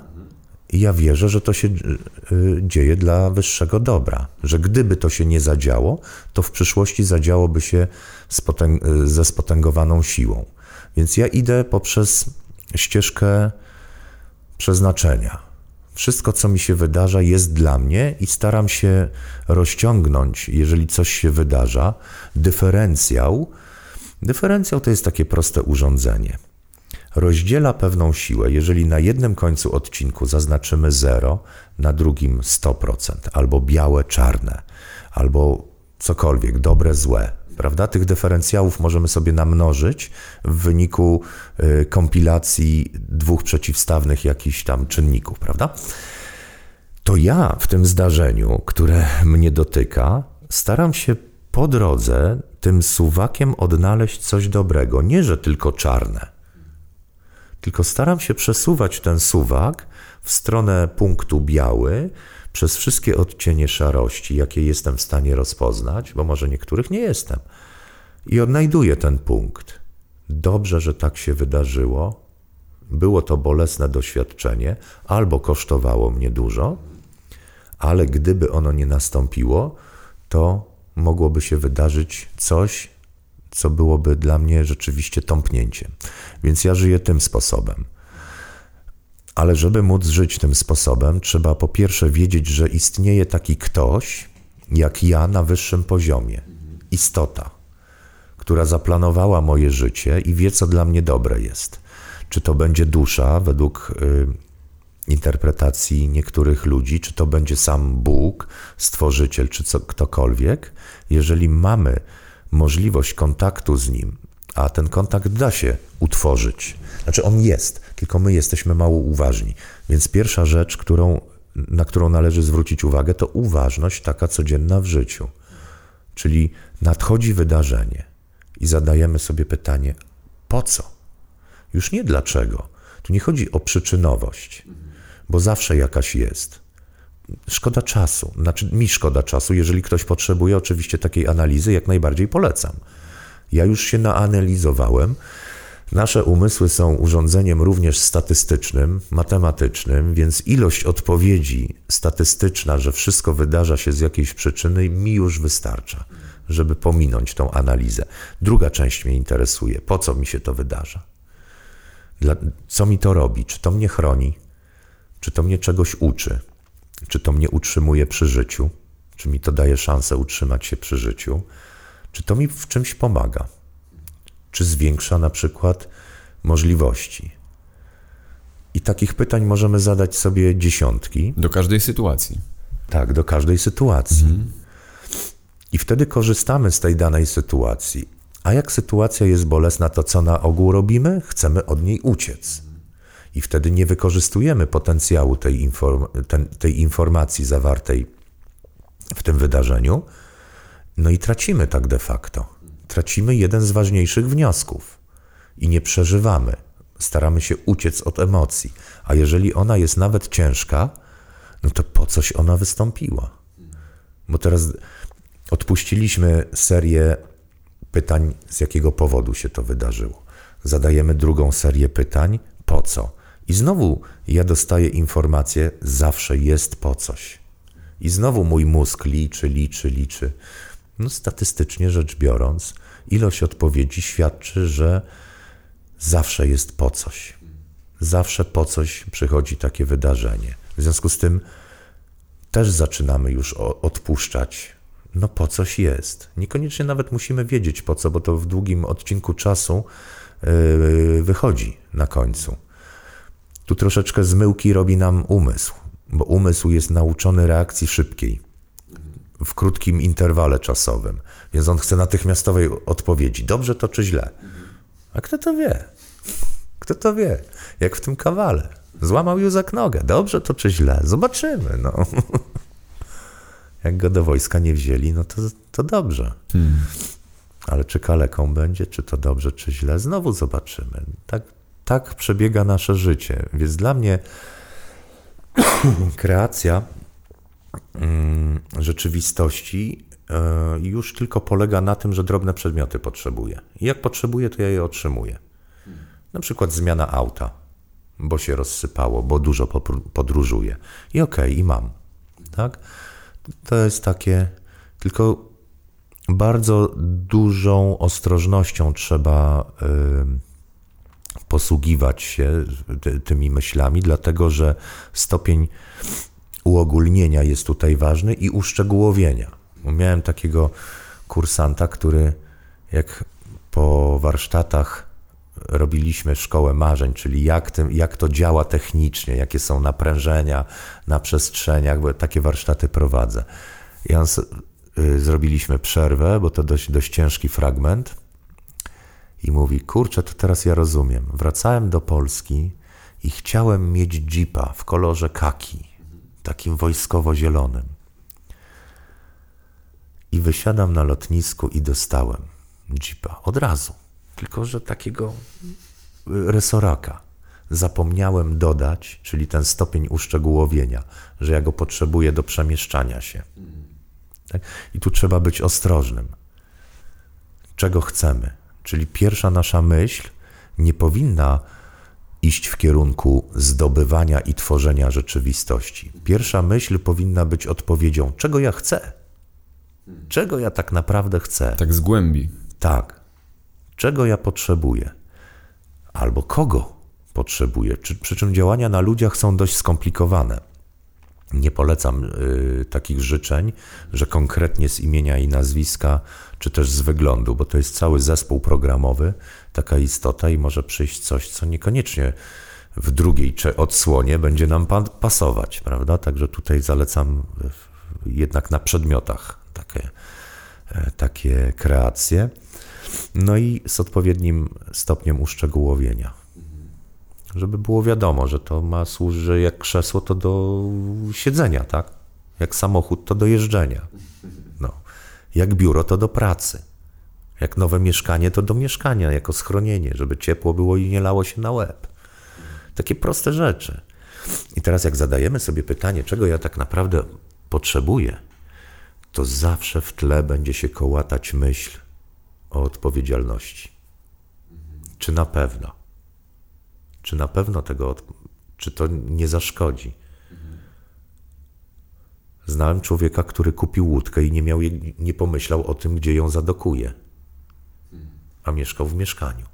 i ja wierzę, że to się y, dzieje dla wyższego dobra, że gdyby to się nie zadziało, to w przyszłości zadziałoby się y, ze spotęgowaną siłą. Więc ja idę poprzez ścieżkę przeznaczenia. Wszystko, co mi się wydarza, jest dla mnie i staram się rozciągnąć, jeżeli coś się wydarza, dyferencjał. Dyferencjał to jest takie proste urządzenie rozdziela pewną siłę. Jeżeli na jednym końcu odcinku zaznaczymy 0, na drugim 100%, albo białe, czarne, albo cokolwiek, dobre, złe, prawda? Tych dyferencjałów możemy sobie namnożyć w wyniku y, kompilacji dwóch przeciwstawnych jakichś tam czynników, prawda? To ja w tym zdarzeniu, które mnie dotyka, staram się po drodze tym suwakiem odnaleźć coś dobrego. Nie, że tylko czarne, tylko staram się przesuwać ten suwak w stronę punktu biały przez wszystkie odcienie szarości, jakie jestem w stanie rozpoznać, bo może niektórych nie jestem. I odnajduję ten punkt. Dobrze, że tak się wydarzyło. Było to bolesne doświadczenie, albo kosztowało mnie dużo, ale gdyby ono nie nastąpiło, to mogłoby się wydarzyć coś, co byłoby dla mnie rzeczywiście tąpnięciem. Więc ja żyję tym sposobem. Ale żeby móc żyć tym sposobem, trzeba po pierwsze wiedzieć, że istnieje taki ktoś, jak ja na wyższym poziomie, istota, która zaplanowała moje życie i wie, co dla mnie dobre jest. Czy to będzie dusza, według y, interpretacji niektórych ludzi, czy to będzie sam Bóg, stworzyciel, czy co, ktokolwiek, jeżeli mamy możliwość kontaktu z nim, a ten kontakt da się utworzyć, znaczy on jest, tylko my jesteśmy mało uważni. Więc pierwsza rzecz, którą, na którą należy zwrócić uwagę, to uważność taka codzienna w życiu. Czyli nadchodzi wydarzenie i zadajemy sobie pytanie, po co? Już nie dlaczego. Tu nie chodzi o przyczynowość, bo zawsze jakaś jest. Szkoda czasu, znaczy mi szkoda czasu. Jeżeli ktoś potrzebuje oczywiście takiej analizy, jak najbardziej polecam. Ja już się naanalizowałem. Nasze umysły są urządzeniem również statystycznym, matematycznym, więc ilość odpowiedzi statystyczna, że wszystko wydarza się z jakiejś przyczyny, mi już wystarcza, żeby pominąć tą analizę. Druga część mnie interesuje. Po co mi się to wydarza? Dla, co mi to robi? Czy to mnie chroni? Czy to mnie czegoś uczy? Czy to mnie utrzymuje przy życiu? Czy mi to daje szansę utrzymać się przy życiu? Czy to mi w czymś pomaga? Czy zwiększa na przykład możliwości? I takich pytań możemy zadać sobie dziesiątki. Do każdej sytuacji. Tak, do każdej sytuacji. Mhm. I wtedy korzystamy z tej danej sytuacji. A jak sytuacja jest bolesna, to co na ogół robimy? Chcemy od niej uciec. I wtedy nie wykorzystujemy potencjału tej, inform ten, tej informacji zawartej w tym wydarzeniu, no i tracimy tak de facto. Tracimy jeden z ważniejszych wniosków i nie przeżywamy. Staramy się uciec od emocji, a jeżeli ona jest nawet ciężka, no to po coś ona wystąpiła? Bo teraz odpuściliśmy serię pytań, z jakiego powodu się to wydarzyło. Zadajemy drugą serię pytań, po co? I znowu ja dostaję informację, zawsze jest po coś. I znowu mój mózg liczy, liczy, liczy. No, statystycznie rzecz biorąc, ilość odpowiedzi świadczy, że zawsze jest po coś. Zawsze po coś przychodzi takie wydarzenie. W związku z tym też zaczynamy już odpuszczać. No po coś jest. Niekoniecznie nawet musimy wiedzieć po co, bo to w długim odcinku czasu yy, wychodzi na końcu. Tu troszeczkę zmyłki robi nam umysł, bo umysł jest nauczony reakcji szybkiej w krótkim interwale czasowym, więc on chce natychmiastowej odpowiedzi. Dobrze to czy źle? A kto to wie? Kto to wie? Jak w tym kawale. Złamał Józek nogę. Dobrze to czy źle? Zobaczymy. No. *laughs* Jak go do wojska nie wzięli, no to, to dobrze. Hmm. Ale czy kaleką będzie, czy to dobrze, czy źle? Znowu zobaczymy. Tak, tak przebiega nasze życie. Więc dla mnie *clears throat* kreacja mm, rzeczywistości e, już tylko polega na tym, że drobne przedmioty potrzebuję. Jak potrzebuję, to ja je otrzymuję. Na przykład zmiana auta, bo się rozsypało, bo dużo podróżuję. I okej, okay, i mam. Tak? To jest takie, tylko bardzo dużą ostrożnością trzeba. Posługiwać się tymi myślami, dlatego że stopień uogólnienia jest tutaj ważny i uszczegółowienia. Miałem takiego kursanta, który jak po warsztatach robiliśmy szkołę marzeń, czyli jak, tym, jak to działa technicznie, jakie są naprężenia na przestrzeniach, bo takie warsztaty prowadzę. I on, y, zrobiliśmy przerwę, bo to dość, dość ciężki fragment i mówi: Kurczę, to teraz ja rozumiem. Wracałem do Polski i chciałem mieć jeepa w kolorze kaki, takim wojskowo-zielonym. I wysiadam na lotnisku i dostałem jeepa od razu. Tylko, że takiego y, resoraka. Zapomniałem dodać, czyli ten stopień uszczegółowienia, że ja go potrzebuję do przemieszczania się. Tak? I tu trzeba być ostrożnym. Czego chcemy? Czyli pierwsza nasza myśl nie powinna iść w kierunku zdobywania i tworzenia rzeczywistości. Pierwsza myśl powinna być odpowiedzią, czego ja chcę. Czego ja tak naprawdę chcę? Tak z głębi. Tak. Czego ja potrzebuję? Albo kogo potrzebuje. Przy, przy czym działania na ludziach są dość skomplikowane. Nie polecam y, takich życzeń, że konkretnie z imienia i nazwiska, czy też z wyglądu, bo to jest cały zespół programowy, taka istota i może przyjść coś, co niekoniecznie w drugiej odsłonie będzie nam pasować, prawda? Także tutaj zalecam jednak na przedmiotach takie, e, takie kreacje. No i z odpowiednim stopniem uszczegółowienia. Żeby było wiadomo, że to ma służyć jak krzesło to do siedzenia, tak? Jak samochód to do jeżdżenia. No. Jak biuro to do pracy. Jak nowe mieszkanie to do mieszkania, jako schronienie, żeby ciepło było i nie lało się na łeb. Takie proste rzeczy. I teraz, jak zadajemy sobie pytanie, czego ja tak naprawdę potrzebuję, to zawsze w tle będzie się kołatać myśl o odpowiedzialności. Czy na pewno? Czy na pewno tego, czy to nie zaszkodzi? Znałem człowieka, który kupił łódkę i nie, miał, nie pomyślał o tym, gdzie ją zadokuje, a mieszkał w mieszkaniu.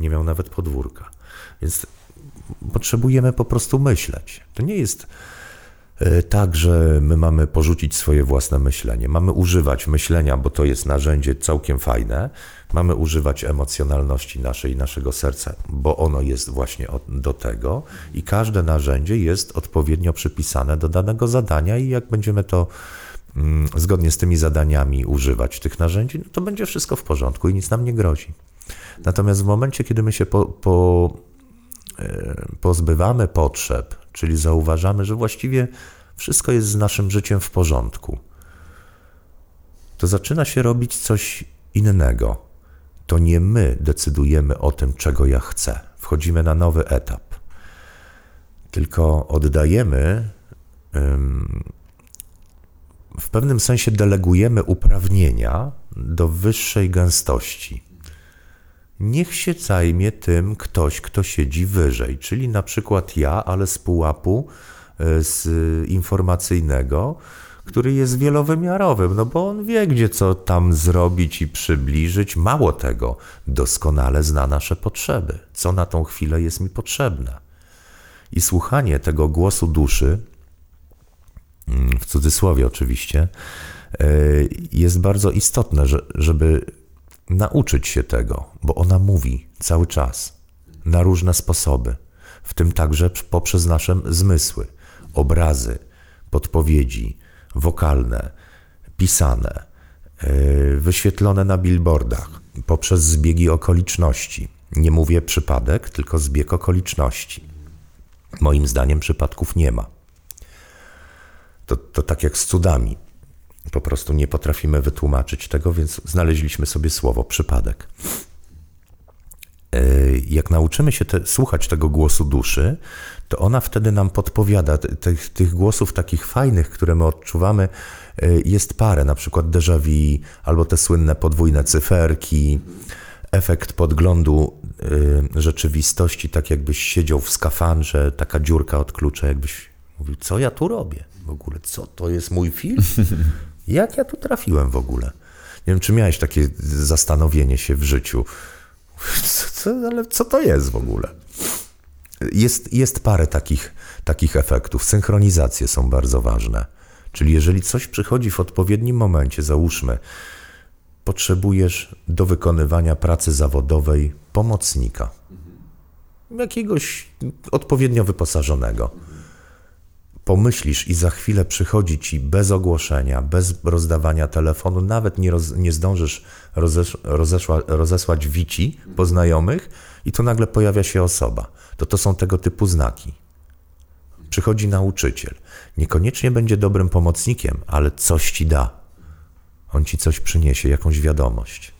Nie miał nawet podwórka. Więc potrzebujemy po prostu myśleć. To nie jest e, tak, że my mamy porzucić swoje własne myślenie. Mamy używać myślenia, bo to jest narzędzie całkiem fajne. Mamy używać emocjonalności naszej, naszego serca, bo ono jest właśnie do tego i każde narzędzie jest odpowiednio przypisane do danego zadania i jak będziemy to mm, zgodnie z tymi zadaniami używać tych narzędzi, no to będzie wszystko w porządku i nic nam nie grozi. Natomiast w momencie, kiedy my się po, po E, pozbywamy potrzeb, czyli zauważamy, że właściwie wszystko jest z naszym życiem w porządku, to zaczyna się robić coś innego. To nie my decydujemy o tym, czego ja chcę. Wchodzimy na nowy etap. Tylko oddajemy, w pewnym sensie delegujemy uprawnienia do wyższej gęstości niech się zajmie tym ktoś, kto siedzi wyżej, czyli na przykład ja, ale z pułapu e, z informacyjnego, który jest wielowymiarowym, no bo on wie, gdzie co tam zrobić i przybliżyć. Mało tego, doskonale zna nasze potrzeby, co na tą chwilę jest mi potrzebne. I słuchanie tego głosu duszy, mm, w cudzysłowie oczywiście, e, jest bardzo istotne, żeby nauczyć się tego, bo ona mówi cały czas na różne sposoby, w tym także poprzez nasze zmysły, obrazy, podpowiedzi wokalne, pisane, e, wyświetlone na billboardach, poprzez zbiegi okoliczności. Nie mówię przypadek, tylko zbieg okoliczności. Moim zdaniem przypadków nie ma. To, to tak jak z cudami. Po prostu nie potrafimy wytłumaczyć tego, więc znaleźliśmy sobie słowo przypadek. E, jak nauczymy się te, słuchać tego głosu duszy, to ona wtedy nam podpowiada. Tych, tych głosów takich fajnych, które my odczuwamy, e, jest parę, na przykład déjà vu, albo te słynne podwójne cyferki, efekt podglądu e, rzeczywistości, tak jakbyś siedział w skafandrze, taka dziurka od klucza, jakbyś mówił, co ja tu robię w ogóle, co to jest mój film? *laughs* Jak ja tu trafiłem w ogóle? Nie wiem, czy miałeś takie zastanowienie się w życiu. *laughs* Co, co, ale co to jest w ogóle? Jest, jest parę takich, takich efektów. Synchronizacje są bardzo ważne. Czyli jeżeli coś przychodzi w odpowiednim momencie, załóżmy, potrzebujesz do wykonywania pracy zawodowej pomocnika, jakiegoś odpowiednio wyposażonego pomyślisz i za chwilę przychodzi ci bez ogłoszenia, bez rozdawania telefonu, nawet nie, roz, nie zdążysz rozesz, rozeszła, rozesłać wici po znajomych i tu nagle pojawia się osoba. To to są tego typu znaki. Przychodzi nauczyciel. Niekoniecznie będzie dobrym pomocnikiem, ale coś ci da. On ci coś przyniesie, jakąś wiadomość.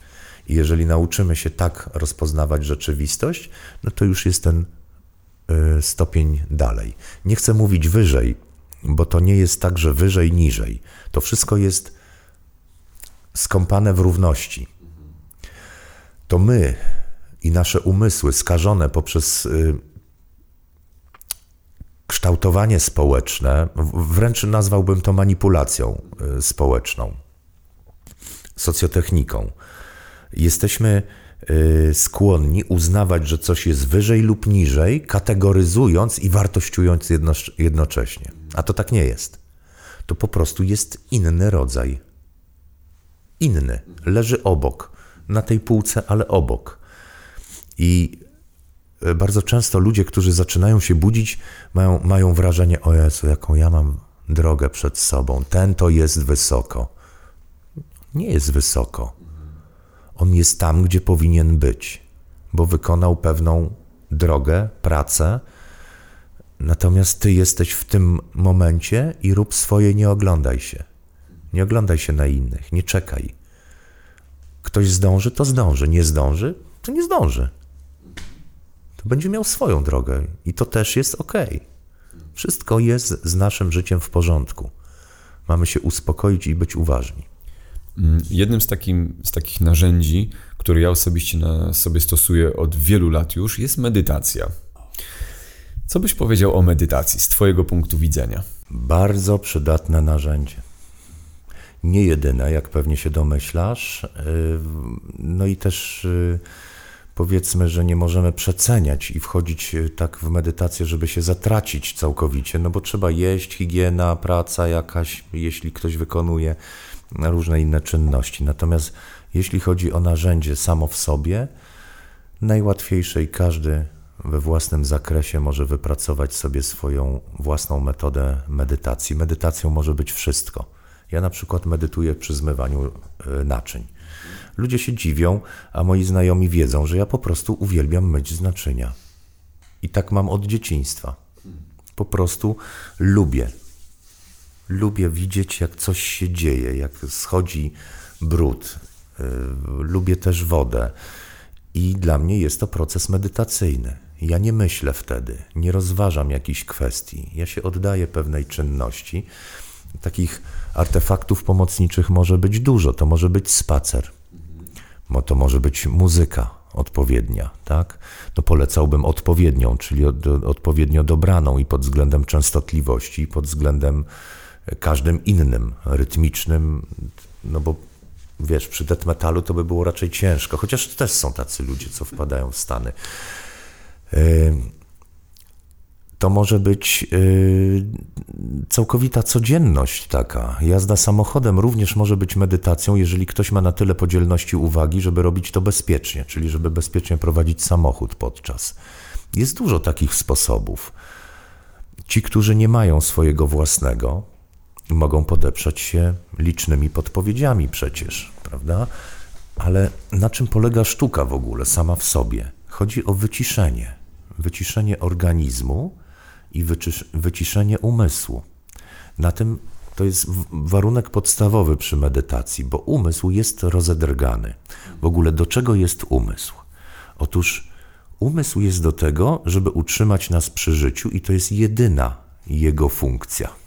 I jeżeli nauczymy się tak rozpoznawać rzeczywistość, no to już jest ten stopień dalej. Nie chcę mówić wyżej, bo to nie jest tak, że wyżej, niżej. To wszystko jest skąpane w równości. To my i nasze umysły skażone poprzez y, kształtowanie społeczne, wręcz nazwałbym to manipulacją y, społeczną, socjotechniką. Jesteśmy skłonni uznawać, że coś jest wyżej lub niżej, kategoryzując i wartościując jedno, jednocześnie. A to tak nie jest. To po prostu jest inny rodzaj. Inny. Leży obok. Na tej półce, ale obok. I yy, bardzo często ludzie, którzy zaczynają się budzić, mają, mają wrażenie, o Jezu, jaką ja mam drogę przed sobą. Ten to jest wysoko. Nie jest wysoko. On jest tam, gdzie powinien być, bo wykonał pewną drogę, pracę. Natomiast ty jesteś w tym momencie i rób swoje, nie oglądaj się. Nie oglądaj się na innych, nie czekaj. Ktoś zdąży, to zdąży. Nie zdąży, to nie zdąży. To będzie miał swoją drogę i to też jest ok. Wszystko jest z naszym życiem w porządku. Mamy się uspokoić i być uważni. Mm, jednym z, takim, z takich narzędzi, które ja osobiście na sobie stosuję od wielu lat już, jest medytacja. Co byś powiedział o medytacji z Twojego punktu widzenia? Bardzo przydatne narzędzie. Nie jedyne, jak pewnie się domyślasz. Y, no i też y, powiedzmy, że nie możemy przeceniać i wchodzić y, tak w medytację, żeby się zatracić całkowicie, no bo trzeba jeść, higiena, praca jakaś, jeśli ktoś wykonuje różne inne czynności. Natomiast jeśli chodzi o narzędzie samo w sobie, najłatwiejsze i każdy we własnym zakresie może wypracować sobie swoją własną metodę medytacji. Medytacją może być wszystko. Ja na przykład medytuję przy zmywaniu e, naczyń. Ludzie się dziwią, a moi znajomi wiedzą, że ja po prostu uwielbiam myć naczynia. I tak mam od dzieciństwa. Po prostu lubię lubię widzieć, jak coś się dzieje, jak schodzi brud. Y, lubię też wodę. I dla mnie jest to proces medytacyjny. Ja nie myślę wtedy, nie rozważam jakichś kwestii. Ja się oddaję pewnej czynności. Takich artefaktów pomocniczych może być dużo. To może być spacer, to może być muzyka odpowiednia, tak? No polecałbym odpowiednią, czyli od, odpowiednio dobraną i pod względem częstotliwości, i pod względem każdym innym, rytmicznym, no bo wiesz, przy death metalu to by było raczej ciężko, chociaż też są tacy ludzie, co wpadają w stany. To może być całkowita codzienność taka. Jazda samochodem również może być medytacją, jeżeli ktoś ma na tyle podzielności uwagi, żeby robić to bezpiecznie, czyli żeby bezpiecznie prowadzić samochód podczas. Jest dużo takich sposobów. Ci, którzy nie mają swojego własnego, mogą podeprzeć się licznymi podpowiedziami przecież, prawda? Ale na czym polega sztuka w ogóle sama w sobie? Chodzi o wyciszenie. Wyciszenie organizmu i wyciszenie umysłu. Na tym to jest warunek podstawowy przy medytacji, bo umysł jest rozedrgany. W ogóle do czego jest umysł? Otóż umysł jest do tego, żeby utrzymać nas przy życiu i to jest jedyna jego funkcja.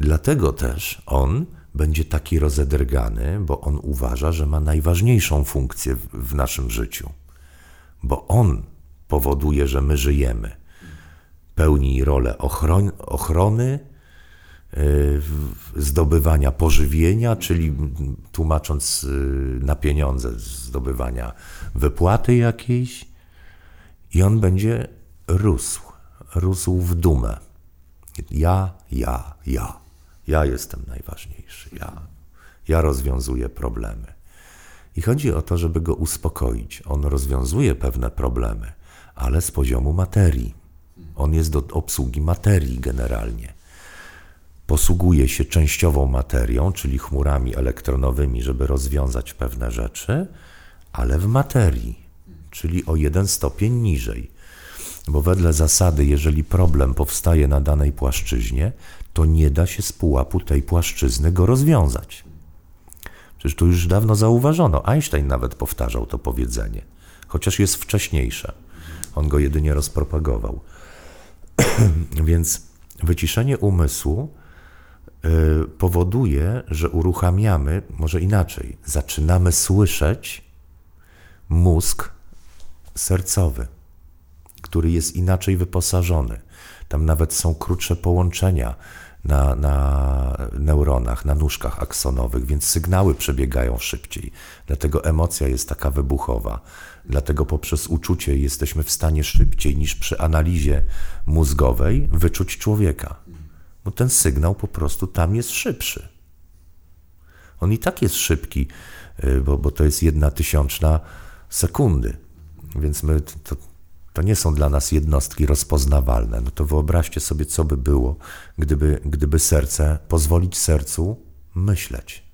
Dlatego też on będzie taki rozedrgany, bo on uważa, że ma najważniejszą funkcję w, naszym życiu. Bo on powoduje, że my żyjemy. Pełni rolę ochron ochrony, yy, zdobywania pożywienia, czyli tłumacząc yy, na pieniądze, zdobywania wypłaty jakiejś. I on będzie rósł, rósł w dumę. Ja, ja, ja. Ja jestem najważniejszy, ja. Ja rozwiązuję problemy. I chodzi o to, żeby go uspokoić. On rozwiązuje pewne problemy, ale z poziomu materii. On jest do obsługi materii generalnie. Posługuje się częściową materią, czyli chmurami elektronowymi, żeby rozwiązać pewne rzeczy, ale w materii, czyli o jeden stopień niżej. Bo wedle zasady, jeżeli problem powstaje na danej płaszczyźnie, to nie da się z pułapu tej płaszczyzny go rozwiązać. Przecież to już dawno zauważono. Einstein nawet powtarzał to powiedzenie, chociaż jest wcześniejsze. On go jedynie rozpropagował. *clears throat* Więc wyciszenie umysłu y, powoduje, że uruchamiamy, może inaczej, zaczynamy słyszeć mózg sercowy, który jest inaczej wyposażony. Tam nawet są krótsze połączenia na, na neuronach, na nóżkach aksonowych, więc sygnały przebiegają szybciej. Dlatego emocja jest taka wybuchowa. Dlatego poprzez uczucie jesteśmy w stanie szybciej niż przy analizie mózgowej wyczuć człowieka. Bo ten sygnał po prostu tam jest szybszy. On i tak jest szybki, y, bo, bo to jest jedna tysiączna sekundy. Więc my to, to nie są dla nas jednostki rozpoznawalne. No to wyobraźcie sobie, co by było, gdyby, gdyby serce, pozwolić sercu myśleć,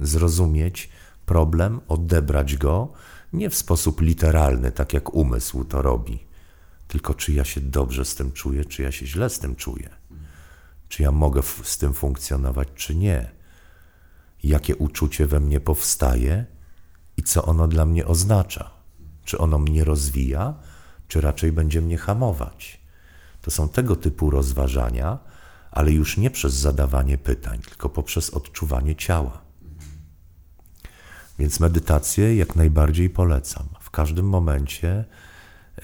zrozumieć problem, odebrać go nie w sposób literalny, tak jak umysł to robi, tylko czy ja się dobrze z tym czuję, czy ja się źle z tym czuję, czy ja mogę z tym funkcjonować, czy nie, jakie uczucie we mnie powstaje i co ono dla mnie oznacza, czy ono mnie rozwija, czy raczej będzie mnie hamować. To są tego typu rozważania, ale już nie przez zadawanie pytań, tylko poprzez odczuwanie ciała. Więc medytację jak najbardziej polecam. W każdym momencie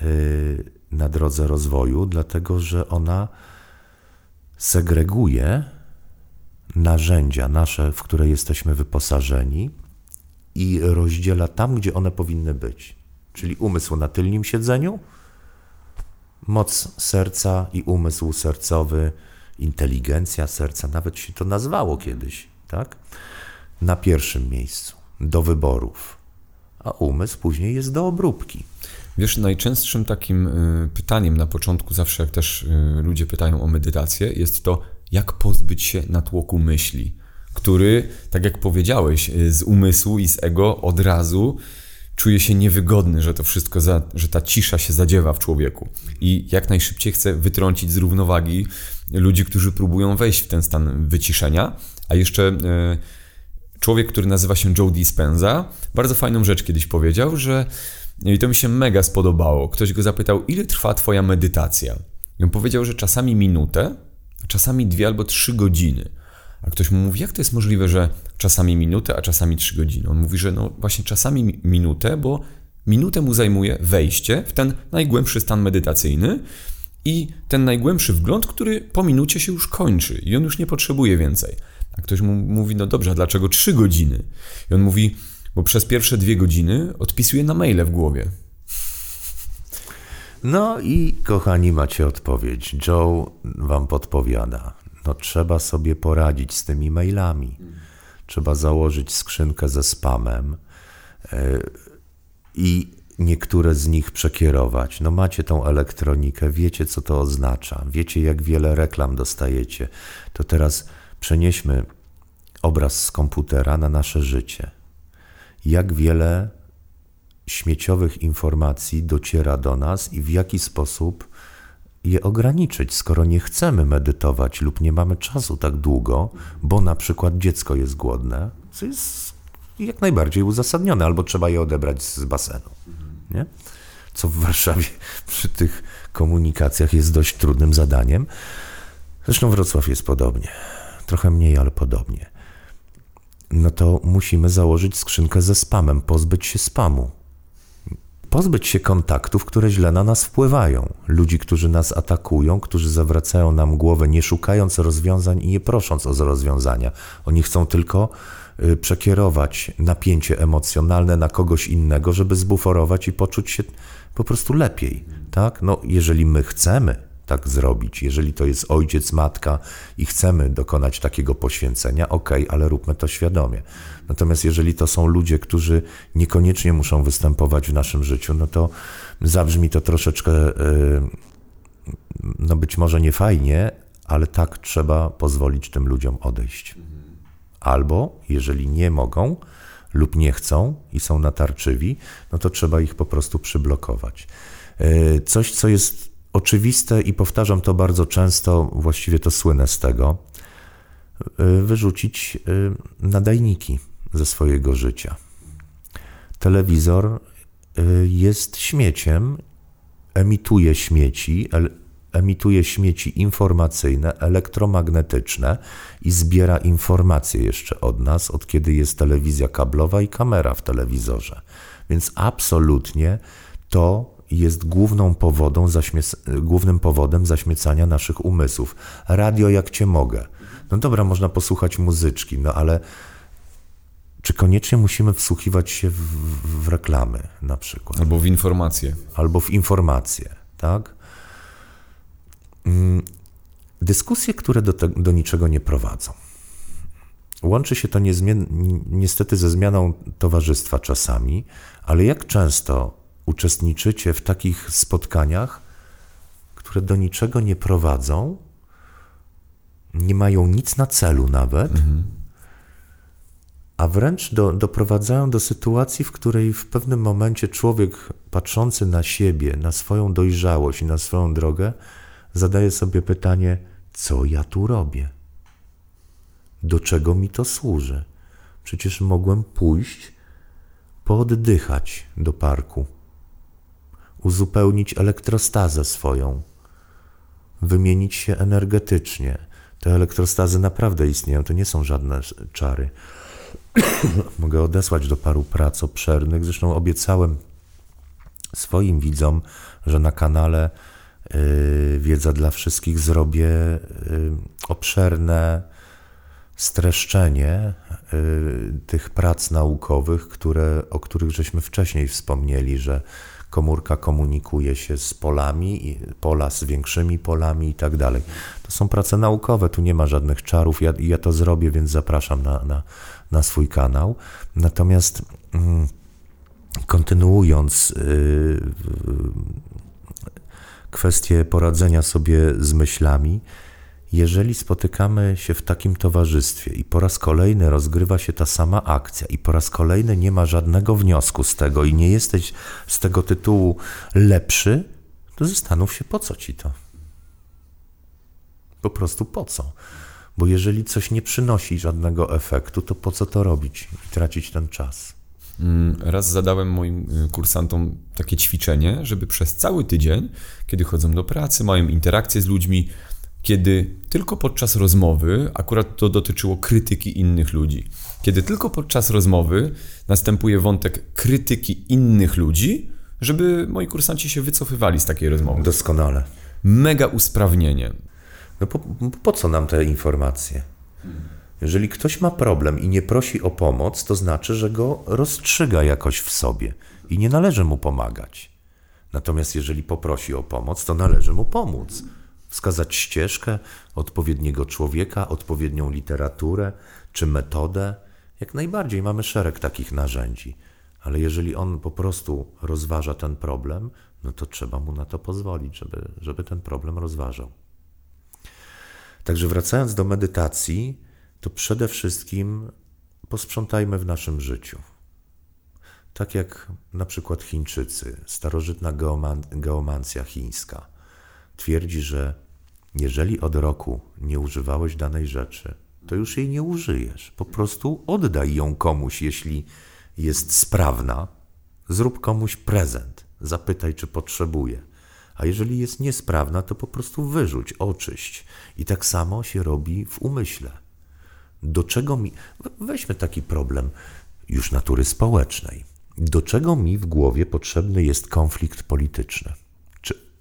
yy, na drodze rozwoju, dlatego że ona segreguje narzędzia nasze, w które jesteśmy wyposażeni i rozdziela tam, gdzie one powinny być. Czyli umysł na tylnym siedzeniu, moc serca i umysł sercowy, inteligencja serca, nawet się to nazwało kiedyś, tak? Na pierwszym miejscu, do wyborów, a umysł później jest do obróbki. Wiesz, najczęstszym takim y, pytaniem na początku, zawsze jak też y, ludzie pytają o medytację, jest to, jak pozbyć się natłoku myśli, który, tak jak powiedziałeś, y, z umysłu i z ego od razu czuje się niewygodny, że to wszystko, za, że ta cisza się zadziewa w człowieku. I jak najszybciej chce wytrącić z równowagi ludzi, którzy próbują wejść w ten stan wyciszenia. A jeszcze e, człowiek, który nazywa się Joe Dispenza, bardzo fajną rzecz kiedyś powiedział, że i to mi się mega spodobało. Ktoś go zapytał, ile trwa twoja medytacja? I on powiedział, że czasami minutę, czasami dwie albo trzy godziny. A ktoś mu mówi, jak to jest możliwe, że czasami minutę, a czasami trzy godziny? On mówi, że no właśnie czasami minutę, bo minutę mu zajmuje wejście w ten najgłębszy stan medytacyjny i ten najgłębszy wgląd, który po minucie się już kończy i on już nie potrzebuje więcej. A ktoś mu mówi, no dobrze, a dlaczego trzy godziny? I on mówi, bo przez pierwsze dwie godziny odpisuje na maile w głowie. No i kochani, macie odpowiedź. Joe wam podpowiada no trzeba sobie poradzić z tymi mailami. Trzeba założyć skrzynkę ze spamem e, i niektóre z nich przekierować. No macie tą elektronikę, wiecie co to oznacza, wiecie jak wiele reklam dostajecie. To teraz przenieśmy obraz z komputera na nasze życie. Jak wiele śmieciowych informacji dociera do nas i w jaki sposób je ograniczyć, skoro nie chcemy medytować lub nie mamy czasu tak długo, bo na przykład dziecko jest głodne, co jest jak najbardziej uzasadnione, albo trzeba je odebrać z basenu. Nie? Co w Warszawie przy tych komunikacjach jest dość trudnym zadaniem. Zresztą Wrocław jest podobnie. Trochę mniej, ale podobnie. No to musimy założyć skrzynkę ze spamem, pozbyć się spamu pozbyć się kontaktów, które źle na nas wpływają. Ludzi, którzy nas atakują, którzy zawracają nam głowę, nie szukając rozwiązań i nie prosząc o rozwiązania. Oni chcą tylko y, przekierować napięcie emocjonalne na kogoś innego, żeby zbuforować i poczuć się po prostu lepiej. Tak? No, jeżeli my chcemy tak zrobić. Jeżeli to jest ojciec, matka i chcemy dokonać takiego poświęcenia, ok, ale róbmy to świadomie. Natomiast jeżeli to są ludzie, którzy niekoniecznie muszą występować w naszym życiu, no to zabrzmi to troszeczkę, y, no być może nie fajnie, ale tak trzeba pozwolić tym ludziom odejść. Albo jeżeli nie mogą lub nie chcą i są natarczywi, no to trzeba ich po prostu przyblokować. Y, coś, co jest oczywiste i powtarzam to bardzo często, właściwie to słynę z tego, y, wyrzucić y, nadajniki ze swojego życia. Telewizor y, jest śmieciem, emituje śmieci, emituje śmieci informacyjne, elektromagnetyczne i zbiera informacje jeszcze od nas, od kiedy jest telewizja kablowa i kamera w telewizorze. Więc absolutnie to jest główną powodą głównym powodem zaśmiecania naszych umysłów. Radio jak cię mogę. No dobra, można posłuchać muzyczki, no ale czy koniecznie musimy wsłuchiwać się w, w reklamy na przykład? Albo w informacje. Albo w informacje, tak? Mm, Dyskusje, które do, te, do niczego nie prowadzą. Łączy się to niestety ze zmianą towarzystwa czasami, ale jak często uczestniczycie w takich spotkaniach, które do niczego nie prowadzą, nie mają nic na celu nawet, a wręcz do, doprowadzają do sytuacji, w której w pewnym momencie człowiek patrzący na siebie, na swoją dojrzałość i na swoją drogę, zadaje sobie pytanie, co ja tu robię? Do czego mi to służy? Przecież mogłem pójść, pooddychać do parku, uzupełnić elektrostazę swoją, wymienić się energetycznie. Te elektrostazy naprawdę istnieją, to nie są żadne czary. *coughs* Mogę odesłać do paru prac obszernych. Zresztą obiecałem swoim widzom, że na kanale y, Wiedza dla Wszystkich zrobię y, obszerne streszczenie y, tych prac naukowych, które, o których żeśmy wcześniej wspomnieli, że komórka komunikuje się z polami, pola z większymi polami i tak dalej. To są prace naukowe, tu nie ma żadnych czarów, ja, ja to zrobię, więc zapraszam na, na, na swój kanał. Natomiast mm, kontynuując yy, kwestię poradzenia sobie z myślami, jeżeli spotykamy się w takim towarzystwie i po raz kolejny rozgrywa się ta sama akcja i po raz kolejny nie ma żadnego wniosku z tego i nie jesteś z tego tytułu lepszy, to zastanów się, po co ci to. Po prostu po co. Bo jeżeli coś nie przynosi żadnego efektu, to po co to robić i tracić ten czas? Raz zadałem moim y, kursantom takie ćwiczenie, żeby przez cały tydzień, kiedy chodzą do pracy, mają interakcje z ludźmi, kiedy tylko podczas rozmowy, akurat to dotyczyło krytyki innych ludzi, kiedy tylko podczas rozmowy następuje wątek krytyki innych ludzi, żeby moi kursanci się wycofywali z takiej rozmowy. Doskonale. Mega usprawnienie. No po, po co nam te informacje? Jeżeli ktoś ma problem i nie prosi o pomoc, to znaczy, że go rozstrzyga jakoś w sobie i nie należy mu pomagać. Natomiast jeżeli poprosi o pomoc, to należy mu pomóc. Wskazać ścieżkę, odpowiedniego człowieka, odpowiednią literaturę czy metodę. Jak najbardziej mamy szereg takich narzędzi, ale jeżeli on po prostu rozważa ten problem, no to trzeba mu na to pozwolić, żeby, żeby ten problem rozważał. Także wracając do medytacji, to przede wszystkim posprzątajmy w naszym życiu. Tak jak na przykład Chińczycy, starożytna geoman geomancja chińska twierdzi, że jeżeli od roku nie używałeś danej rzeczy, to już jej nie użyjesz. Po prostu oddaj ją komuś, jeśli jest sprawna. Zrób komuś prezent. Zapytaj, czy potrzebuje. A jeżeli jest niesprawna, to po prostu wyrzuć, oczyść. I tak samo się robi w umyśle. Do czego mi. Weźmy taki problem już natury społecznej. Do czego mi w głowie potrzebny jest konflikt polityczny?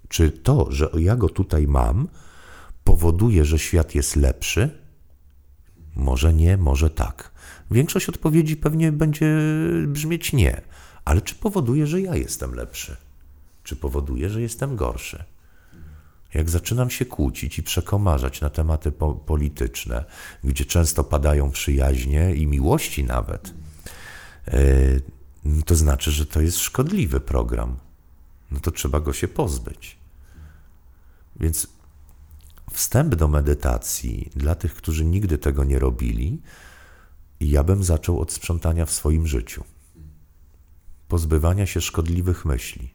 Czy, to, że ja go tutaj mam, powoduje, że świat jest lepszy? Może nie, może tak. Większość odpowiedzi pewnie będzie brzmieć nie, ale czy powoduje, że ja jestem lepszy? Czy powoduje, że jestem gorszy? Jak zaczynam się kłócić i przekomarzać na tematy po polityczne, gdzie często padają przyjaźnie i miłości nawet, yy, to znaczy, że to jest szkodliwy program. No to trzeba go się pozbyć. Więc wstęp do medytacji dla tych, którzy nigdy tego nie robili, ja bym zaczął od sprzątania w swoim życiu. Pozbywania się szkodliwych myśli.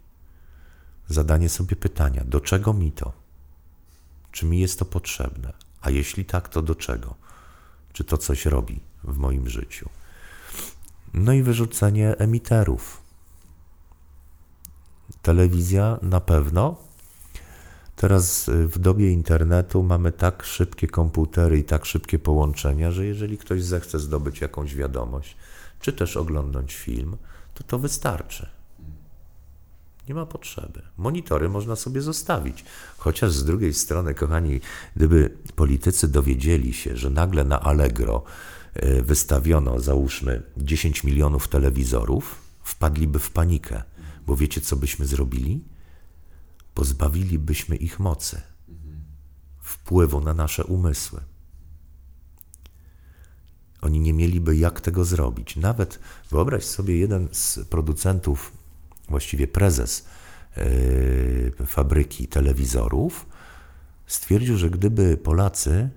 Zadanie sobie pytania, do czego mi to? Czy mi jest to potrzebne? A jeśli tak, to do czego? Czy to coś robi w moim życiu? No i wyrzucenie emiterów. Telewizja na pewno. Teraz w dobie internetu mamy tak szybkie komputery i tak szybkie połączenia, że jeżeli ktoś zechce zdobyć jakąś wiadomość, czy też oglądać film, to to wystarczy. Nie ma potrzeby. Monitory można sobie zostawić. Chociaż z drugiej strony, kochani, gdyby politycy dowiedzieli się, że nagle na Allegro e, wystawiono, załóżmy, 10 milionów telewizorów, wpadliby w panikę. Bo wiecie, co byśmy zrobili? Pozbawilibyśmy ich mocy, wpływu na nasze umysły. Oni nie mieliby jak tego zrobić. Nawet wyobraź sobie, jeden z producentów, właściwie prezes yy, fabryki telewizorów, stwierdził, że gdyby Polacy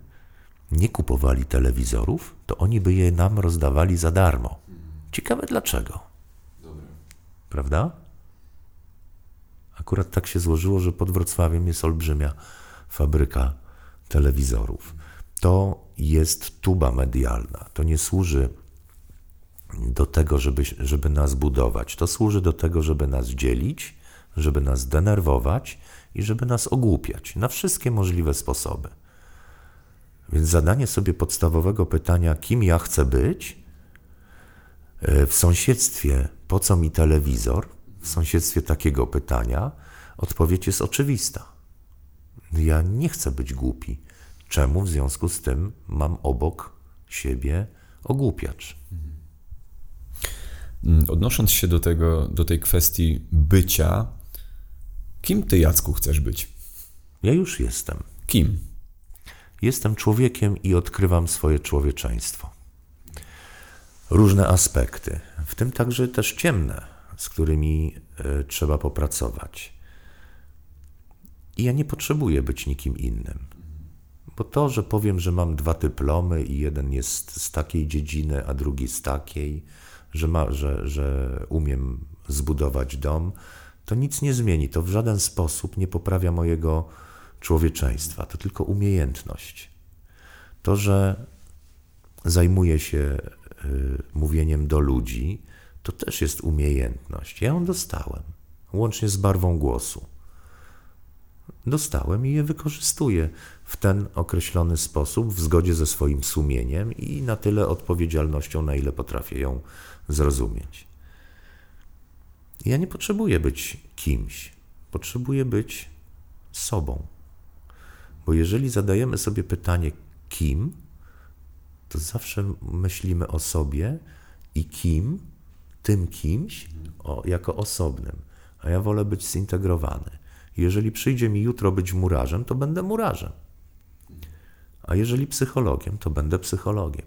nie kupowali telewizorów, to oni by je nam rozdawali za darmo. Ciekawe dlaczego. Prawda? Akurat tak się złożyło, że pod Wrocławiem jest olbrzymia fabryka telewizorów. To jest tuba medialna. To nie służy do tego, żeby, żeby nas budować. To służy do tego, żeby nas dzielić, żeby nas denerwować i żeby nas ogłupiać na wszystkie możliwe sposoby. Więc zadanie sobie podstawowego pytania, kim ja chcę być, e, w sąsiedztwie, po co mi telewizor, w sąsiedztwie takiego pytania, odpowiedź jest oczywista. Ja nie chcę być głupi. Czemu w związku z tym mam obok siebie ogłupiacz? Mm, odnosząc się do, tego, do tej kwestii bycia, kim ty, Jacku, chcesz być? Ja już jestem. Kim? Jestem człowiekiem i odkrywam swoje człowieczeństwo. Różne aspekty, w tym także też ciemne, z którymi y, trzeba popracować. I ja nie potrzebuję być nikim innym. Bo to, że powiem, że mam dwa dyplomy i jeden jest z takiej dziedziny, a drugi z takiej, że, ma, że, że umiem zbudować dom, to nic nie zmieni. To w żaden sposób nie poprawia mojego człowieczeństwa. To tylko umiejętność. To, że zajmuję się y, mówieniem do ludzi, to też jest umiejętność. Ja ją dostałem, łącznie z barwą głosu dostałem i je wykorzystuję w ten określony sposób, w zgodzie ze swoim sumieniem i na tyle odpowiedzialnością, na ile potrafię ją zrozumieć. Ja nie potrzebuję być kimś, potrzebuję być sobą. Bo jeżeli zadajemy sobie pytanie, kim, to zawsze myślimy o sobie i kim, tym kimś, o, jako osobnym. A ja wolę być zintegrowany. Jeżeli przyjdzie mi jutro być murarzem, to będę murarzem. A jeżeli psychologiem, to będę psychologiem.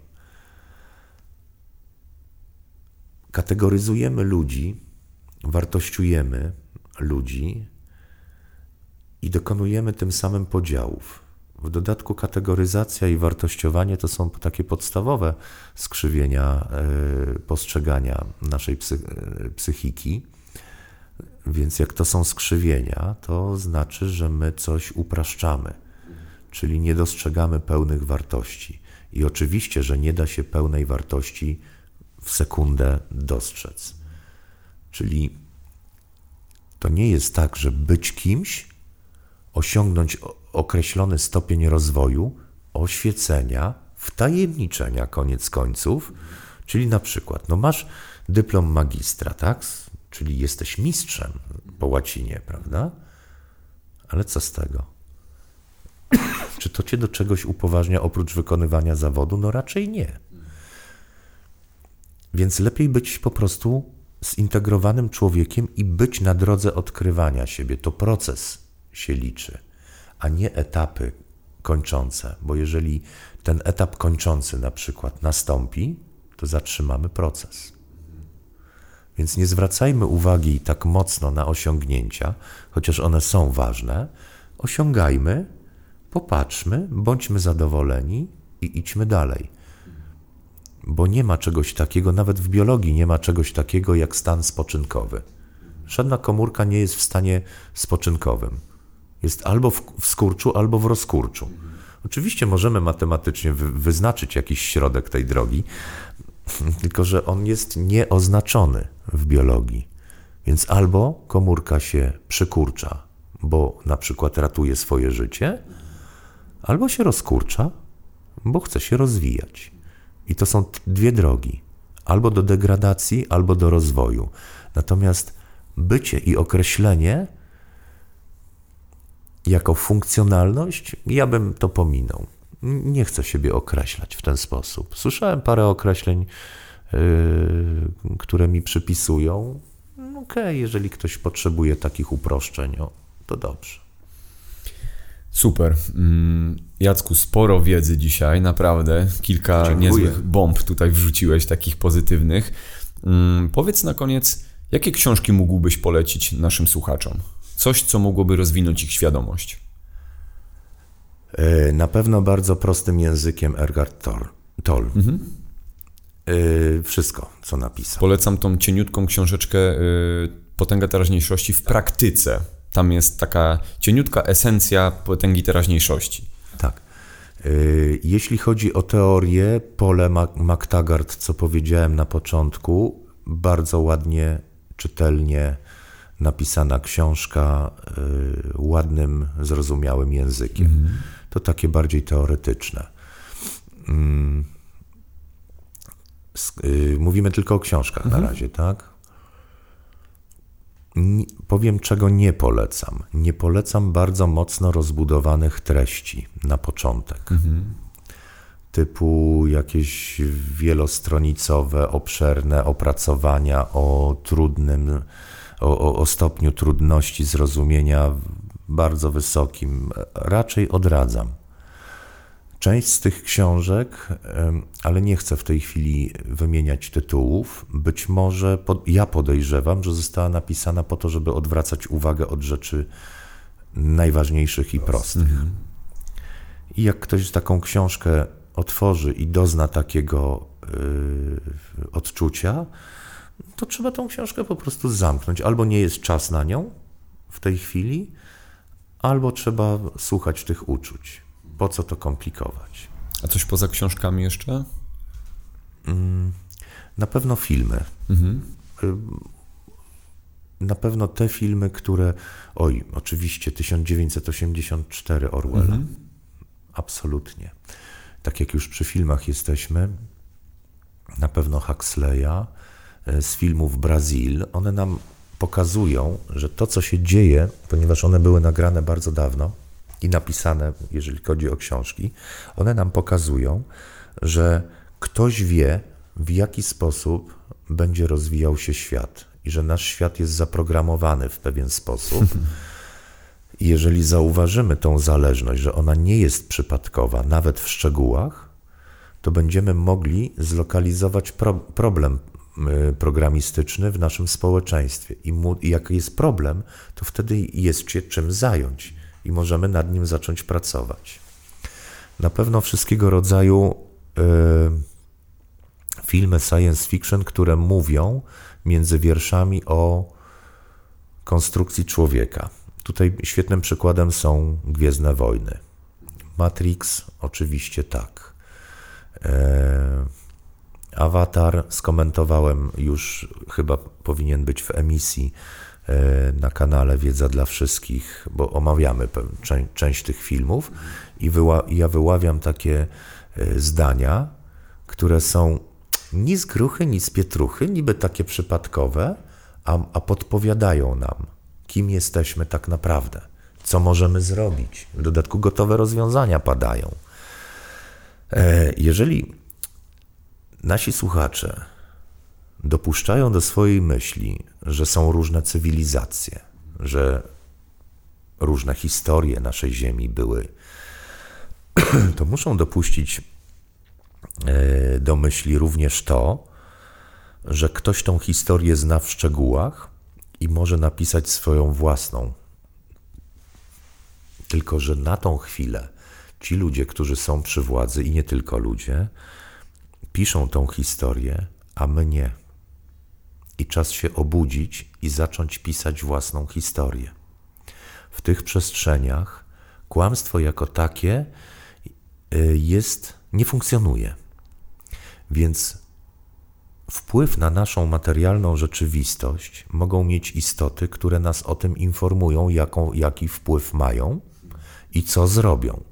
Kategoryzujemy ludzi, wartościujemy ludzi i dokonujemy tym samym podziałów. W dodatku kategoryzacja i wartościowanie to są takie podstawowe skrzywienia e, postrzegania naszej e, psychiki więc jak to są skrzywienia, to znaczy, że my coś upraszczamy, czyli nie dostrzegamy pełnych wartości. I oczywiście, że nie da się pełnej wartości w sekundę dostrzec. Czyli to nie jest tak, że być kimś, osiągnąć określony stopień rozwoju, oświecenia, wtajemniczenia koniec końców, czyli na przykład, no masz dyplom magistra, tak? czyli jesteś mistrzem po łacinie, prawda? Ale co z tego? Czy to cię do czegoś upoważnia oprócz wykonywania zawodu? No raczej nie. Więc lepiej być po prostu zintegrowanym człowiekiem i być na drodze odkrywania siebie. To proces się liczy, a nie etapy kończące, bo jeżeli ten etap kończący na przykład nastąpi, to zatrzymamy proces. Więc nie zwracajmy uwagi tak mocno na osiągnięcia, chociaż one są ważne. Osiągajmy, popatrzmy, bądźmy zadowoleni i idźmy dalej. Bo nie ma czegoś takiego, nawet w biologii nie ma czegoś takiego jak stan spoczynkowy. Żadna komórka nie jest w stanie spoczynkowym. Jest albo w, skurczu, albo w rozkurczu. Oczywiście możemy matematycznie wyznaczyć jakiś środek tej drogi, *laughs* tylko że on jest nieoznaczony w biologii. Więc albo komórka się przykurcza, bo na przykład ratuje swoje życie, albo się rozkurcza, bo chce się rozwijać. I to są dwie drogi: albo do degradacji, albo do rozwoju. Natomiast bycie i określenie jako funkcjonalność, ja bym to pominął. Nie chcę siebie określać w ten sposób. Słyszałem parę określeń, yy, które mi przypisują. Okej, okay, jeżeli ktoś potrzebuje takich uproszczeń, o, to dobrze. Super. Mm, Jacku, sporo wiedzy dzisiaj, naprawdę. Kilka Dziękuję. niezłych bomb tutaj wrzuciłeś, takich pozytywnych. Mm, powiedz na koniec, jakie książki mógłbyś polecić naszym słuchaczom? Coś, co mogłoby rozwinąć ich świadomość. E, na pewno bardzo prostym językiem Ergard Toll. Mhm. E, wszystko, co napisał. Polecam tą cieniutką książeczkę e, Potęga teraźniejszości w praktyce. Tam jest taka cieniutka esencja potęgi teraźniejszości. Tak. Jeśli chodzi o teorię, Pole MacTaggart, co powiedziałem na początku, bardzo ładnie, czytelnie napisana książka y, ładnym, zrozumiałym językiem. Mhm. To takie bardziej teoretyczne. Mm. Y, mówimy tylko o książkach mhm. na razie, tak? Nie, powiem, czego nie polecam. Nie polecam bardzo mocno rozbudowanych treści na początek. Mhm. Typu jakieś wielostronicowe, obszerne opracowania o trudnym o, o stopniu trudności zrozumienia bardzo wysokim, raczej odradzam. Część z tych książek, ale nie chcę w tej chwili wymieniać tytułów, być może pod, ja podejrzewam, że została napisana po to, żeby odwracać uwagę od rzeczy najważniejszych i prostych. Mhm. I jak ktoś taką książkę otworzy i dozna takiego yy, odczucia, to trzeba tą książkę po prostu zamknąć. Albo nie jest czas na nią w tej chwili, albo trzeba słuchać tych uczuć. Po co to komplikować? A coś poza książkami jeszcze? Mm, na pewno filmy. Mhm. Y, na pewno te filmy, które. Oj, oczywiście 1984 Orwella. Mhm. Absolutnie. Tak jak już przy filmach jesteśmy, na pewno Huxleya, z filmów Brazil, one nam pokazują, że to, co się dzieje, ponieważ one były nagrane bardzo dawno i napisane, jeżeli chodzi o książki, one nam pokazują, że ktoś wie, w jaki sposób będzie rozwijał się świat i że nasz świat jest zaprogramowany w pewien sposób. I jeżeli zauważymy tą zależność, że ona nie jest przypadkowa, nawet w szczegółach, to będziemy mogli zlokalizować pro problem programistyczny w naszym społeczeństwie. I, mu, I jak jest problem, to wtedy jest się czym zająć i możemy nad nim zacząć pracować. Na pewno wszystkiego rodzaju y, filmy science fiction, które mówią między wierszami o konstrukcji człowieka. Tutaj świetnym przykładem są Gwiezdne Wojny. Matrix, oczywiście tak. Y, Awatar skomentowałem już, chyba powinien być w emisji e, na kanale Wiedza dla Wszystkich, bo omawiamy część, tych filmów i ja wyławiam takie e, zdania, które są ni z gruchy, ni z pietruchy, niby takie przypadkowe, a, a podpowiadają nam, kim jesteśmy tak naprawdę, co możemy zrobić. W dodatku gotowe rozwiązania padają. E, jeżeli nasi słuchacze dopuszczają do swojej myśli, że są różne cywilizacje, że różne historie naszej Ziemi były, *clears throat* to muszą dopuścić e, do myśli również to, że ktoś tą historię zna w szczegółach i może napisać swoją własną. Tylko, że na tą chwilę ci ludzie, którzy są przy władzy i nie tylko ludzie, piszą tą historię, a my nie. I czas się obudzić i zacząć pisać własną historię. W tych przestrzeniach kłamstwo jako takie y, jest, nie funkcjonuje. Więc wpływ na naszą materialną rzeczywistość mogą mieć istoty, które nas o tym informują, jaką, jaki wpływ mają i co zrobią.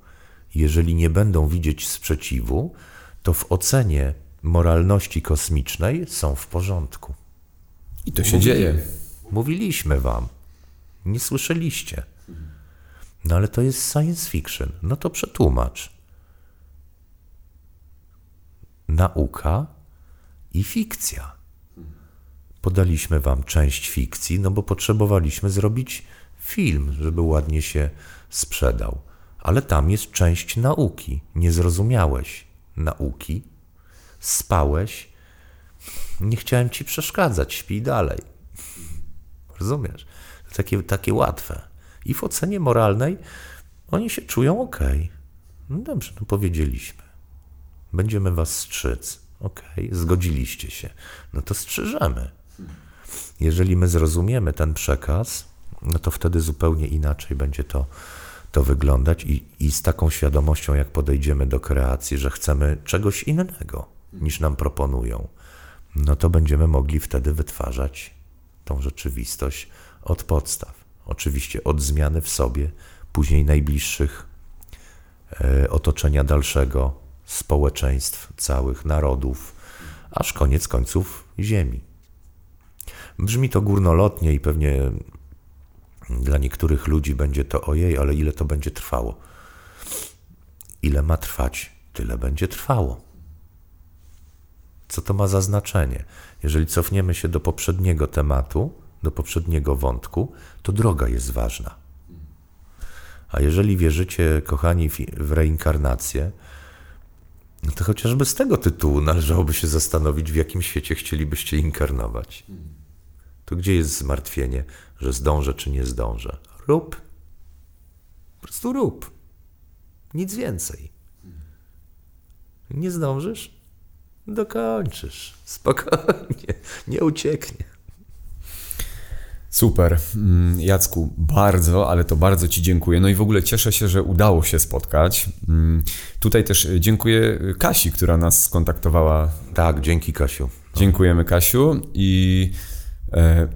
Jeżeli nie będą widzieć sprzeciwu, to w ocenie moralności kosmicznej są w porządku. I to się dzieje. Mówiliśmy wam. Nie słyszeliście. No ale to jest science fiction. No to przetłumacz. Nauka i fikcja. Podaliśmy wam część fikcji, no bo potrzebowaliśmy zrobić film, żeby ładnie się sprzedał. Ale tam jest część nauki. Nie zrozumiałeś nauki, spałeś. Nie chciałem ci przeszkadzać, śpij dalej. Rozumiesz? Takie, takie łatwe. I w ocenie moralnej oni się czują ok. No dobrze, no powiedzieliśmy. Będziemy was strzyc. Ok, zgodziliście się. No to strzyżemy. Jeżeli my zrozumiemy ten przekaz, no to wtedy zupełnie inaczej będzie to, to wyglądać i, i z taką świadomością, jak podejdziemy do kreacji, że chcemy czegoś innego niż nam proponują, no to będziemy mogli wtedy wytwarzać tą rzeczywistość od podstaw. Oczywiście od zmiany w sobie, później najbliższych, e, otoczenia dalszego, społeczeństw, całych narodów, aż koniec końców Ziemi. Brzmi to górnolotnie i pewnie dla niektórych ludzi będzie to ojej, ale ile to będzie trwało? Ile ma trwać, tyle będzie trwało. Co to ma za znaczenie? Jeżeli cofniemy się do poprzedniego tematu, do poprzedniego wątku, to droga jest ważna. A jeżeli wierzycie, kochani, w reinkarnację, no to chociażby z tego tytułu należałoby się zastanowić, w jakim świecie chcielibyście inkarnować. To gdzie jest zmartwienie, że zdążę czy nie zdążę? Rób. Po prostu rób. Nic więcej. Nie zdążysz? Dokończysz. Spokojnie. Nie ucieknie. Super. Mm, Jacku, bardzo, ale to bardzo Ci dziękuję. No i w ogóle cieszę się, że udało się spotkać. Mm, tutaj też dziękuję Kasi, która nas skontaktowała. Tak, dzięki Kasiu. Dziękujemy Kasiu i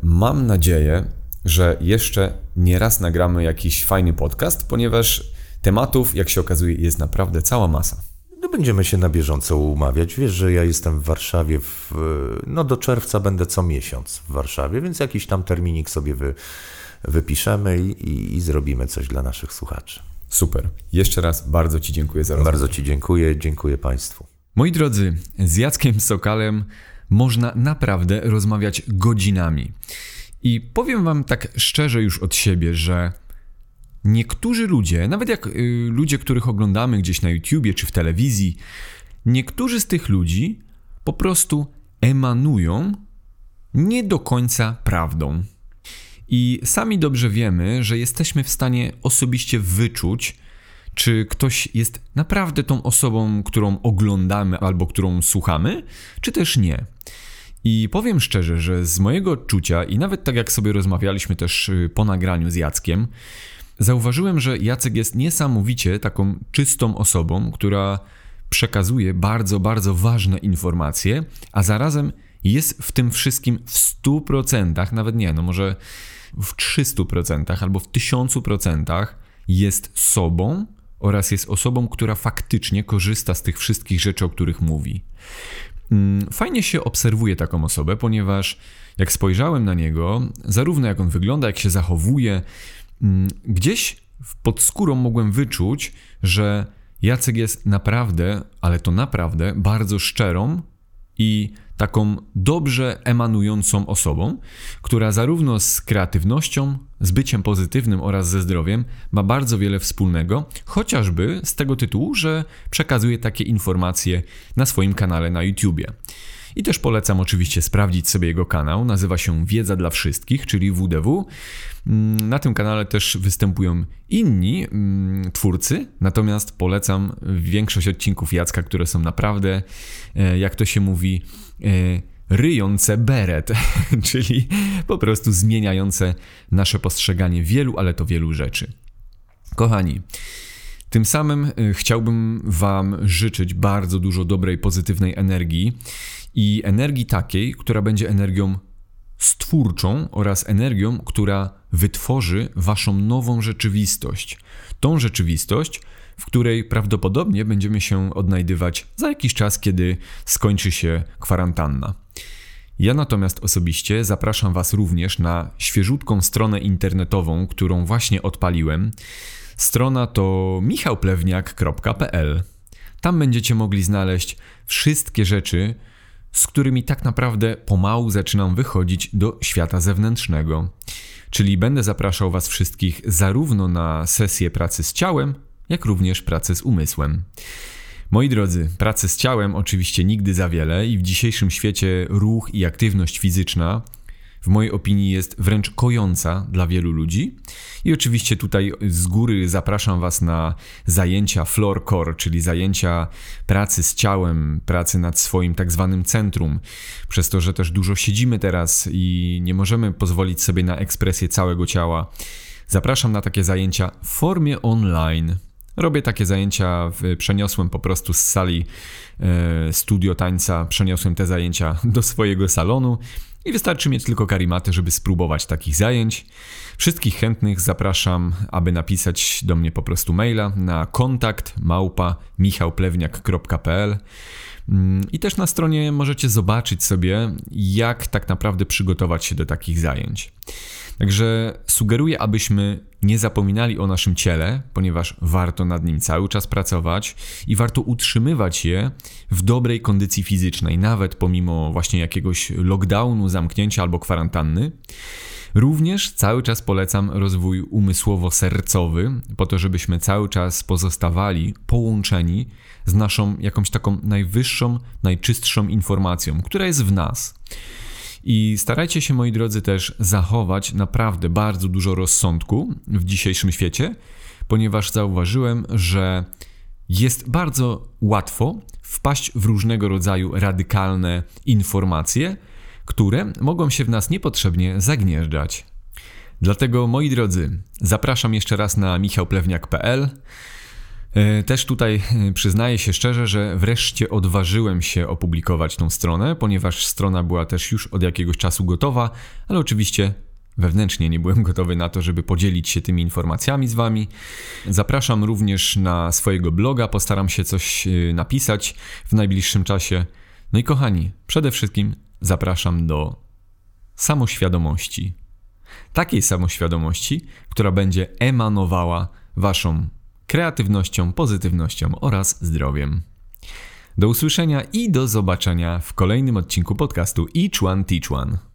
mam nadzieję, że jeszcze nie raz nagramy jakiś fajny podcast, ponieważ tematów, jak się okazuje, jest naprawdę cała masa. No będziemy się na bieżąco umawiać. Wiesz, że ja jestem w Warszawie, w, no do czerwca będę co miesiąc w Warszawie, więc jakiś tam terminik sobie wy, wypiszemy i, i, i zrobimy coś dla naszych słuchaczy. Super. Jeszcze raz bardzo Ci dziękuję za rozmowę. Bardzo Ci dziękuję, dziękuję Państwu. Moi drodzy, z Jackiem Sokalem można naprawdę rozmawiać godzinami. I powiem Wam tak szczerze już od siebie, że niektórzy ludzie, nawet jak y, ludzie, których oglądamy gdzieś na YouTubie czy w telewizji, niektórzy z tych ludzi po prostu emanują nie do końca prawdą. I sami dobrze wiemy, że jesteśmy w stanie osobiście wyczuć, czy ktoś jest naprawdę tą osobą, którą oglądamy albo którą słuchamy, czy też nie. I powiem szczerze, że z mojego odczucia, i nawet tak jak sobie rozmawialiśmy też y, po nagraniu z Jackiem, zauważyłem, że Jacek jest niesamowicie taką czystą osobą, która przekazuje bardzo, bardzo ważne informacje, a zarazem jest w tym wszystkim w 100%, nawet nie, no może w 300% albo w 1000% jest sobą oraz jest osobą, która faktycznie korzysta z tych wszystkich rzeczy, o których mówi. Mm, fajnie się obserwuje taką osobę, ponieważ jak spojrzałem na niego, zarówno jak on wygląda, jak się zachowuje, mm, gdzieś pod skórą mogłem wyczuć, że Jacek jest naprawdę, ale to naprawdę bardzo szczerą i taką dobrze emanującą osobą, która zarówno z kreatywnością, z byciem pozytywnym oraz ze zdrowiem ma bardzo wiele wspólnego, chociażby z tego tytułu, że przekazuje takie informacje na swoim kanale na YouTubie. I też polecam oczywiście sprawdzić sobie jego kanał. Nazywa się Wiedza dla Wszystkich, czyli WDW. Mm, na tym kanale też występują inni mm, twórcy, natomiast polecam większość odcinków Jacka, które są naprawdę, e, jak to się mówi, e, ryjące beret, *laughs* czyli po prostu zmieniające nasze postrzeganie wielu, ale to wielu rzeczy. Kochani, tym samym e, chciałbym Wam życzyć bardzo dużo dobrej, pozytywnej energii i energii takiej, która będzie energią stwórczą oraz energią, która wytworzy Waszą nową rzeczywistość. Tą rzeczywistość, w której prawdopodobnie będziemy się odnajdywać za jakiś czas, kiedy skończy się kwarantanna. Ja natomiast osobiście zapraszam Was również na świeżutką stronę internetową, którą właśnie odpaliłem. Strona to michałplewniak.pl. Tam będziecie mogli znaleźć wszystkie rzeczy, z którymi tak naprawdę pomału zaczynam wychodzić do świata zewnętrznego. Czyli będę zapraszał Was wszystkich zarówno na sesję pracy z ciałem, jak również pracy z umysłem. Moi drodzy, pracy z ciałem oczywiście nigdy za wiele i w dzisiejszym świecie ruch i aktywność fizyczna w mojej opinii jest wręcz kojąca dla wielu ludzi. I oczywiście tutaj z góry zapraszam Was na zajęcia floor core, czyli zajęcia pracy z ciałem, pracy nad swoim tak zwanym centrum. Przez to, że też dużo siedzimy teraz i nie możemy pozwolić sobie na ekspresję całego ciała. Zapraszam na takie zajęcia w formie online. Robię takie zajęcia, przeniosłem po prostu z sali e, studio tańca, przeniosłem te zajęcia *laughs* do swojego salonu i wystarczy mieć tylko karimaty, żeby spróbować takich zajęć. Wszystkich chętnych zapraszam, aby napisać do mnie po prostu maila na kontakt małpa michałplewniak.pl mm, i też na stronie możecie zobaczyć sobie, jak tak naprawdę przygotować się do takich zajęć. Także sugeruję, abyśmy nie zapominali o naszym ciele, ponieważ warto nad nim cały czas pracować i warto utrzymywać je w dobrej kondycji fizycznej, nawet pomimo właśnie jakiegoś lockdownu, zamknięcia albo kwarantanny. Również cały czas polecam rozwój umysłowo-sercowy, po to, żebyśmy cały czas pozostawali połączeni z naszą jakąś taką najwyższą, najczystszą informacją, która jest w nas. I starajcie się, moi drodzy, też zachować naprawdę bardzo dużo rozsądku w dzisiejszym świecie, ponieważ zauważyłem, że jest bardzo łatwo wpaść w różnego rodzaju radykalne informacje, które mogą się w nas niepotrzebnie zagnieżdżać. Dlatego, moi drodzy, zapraszam jeszcze raz na michałplewniak.pl. E, też tutaj e, przyznaję się szczerze, że wreszcie odważyłem się opublikować tą stronę, ponieważ strona była też już od jakiegoś czasu gotowa, ale oczywiście wewnętrznie nie byłem gotowy na to, żeby podzielić się tymi informacjami z Wami. Zapraszam również na swojego bloga, postaram się coś e, napisać w najbliższym czasie. No i kochani, przede wszystkim zapraszam do samoświadomości. Takiej samoświadomości, która będzie emanowała Waszą kreatywnością, pozytywnością oraz zdrowiem. Do usłyszenia i do zobaczenia w kolejnym odcinku podcastu Each One Teach One.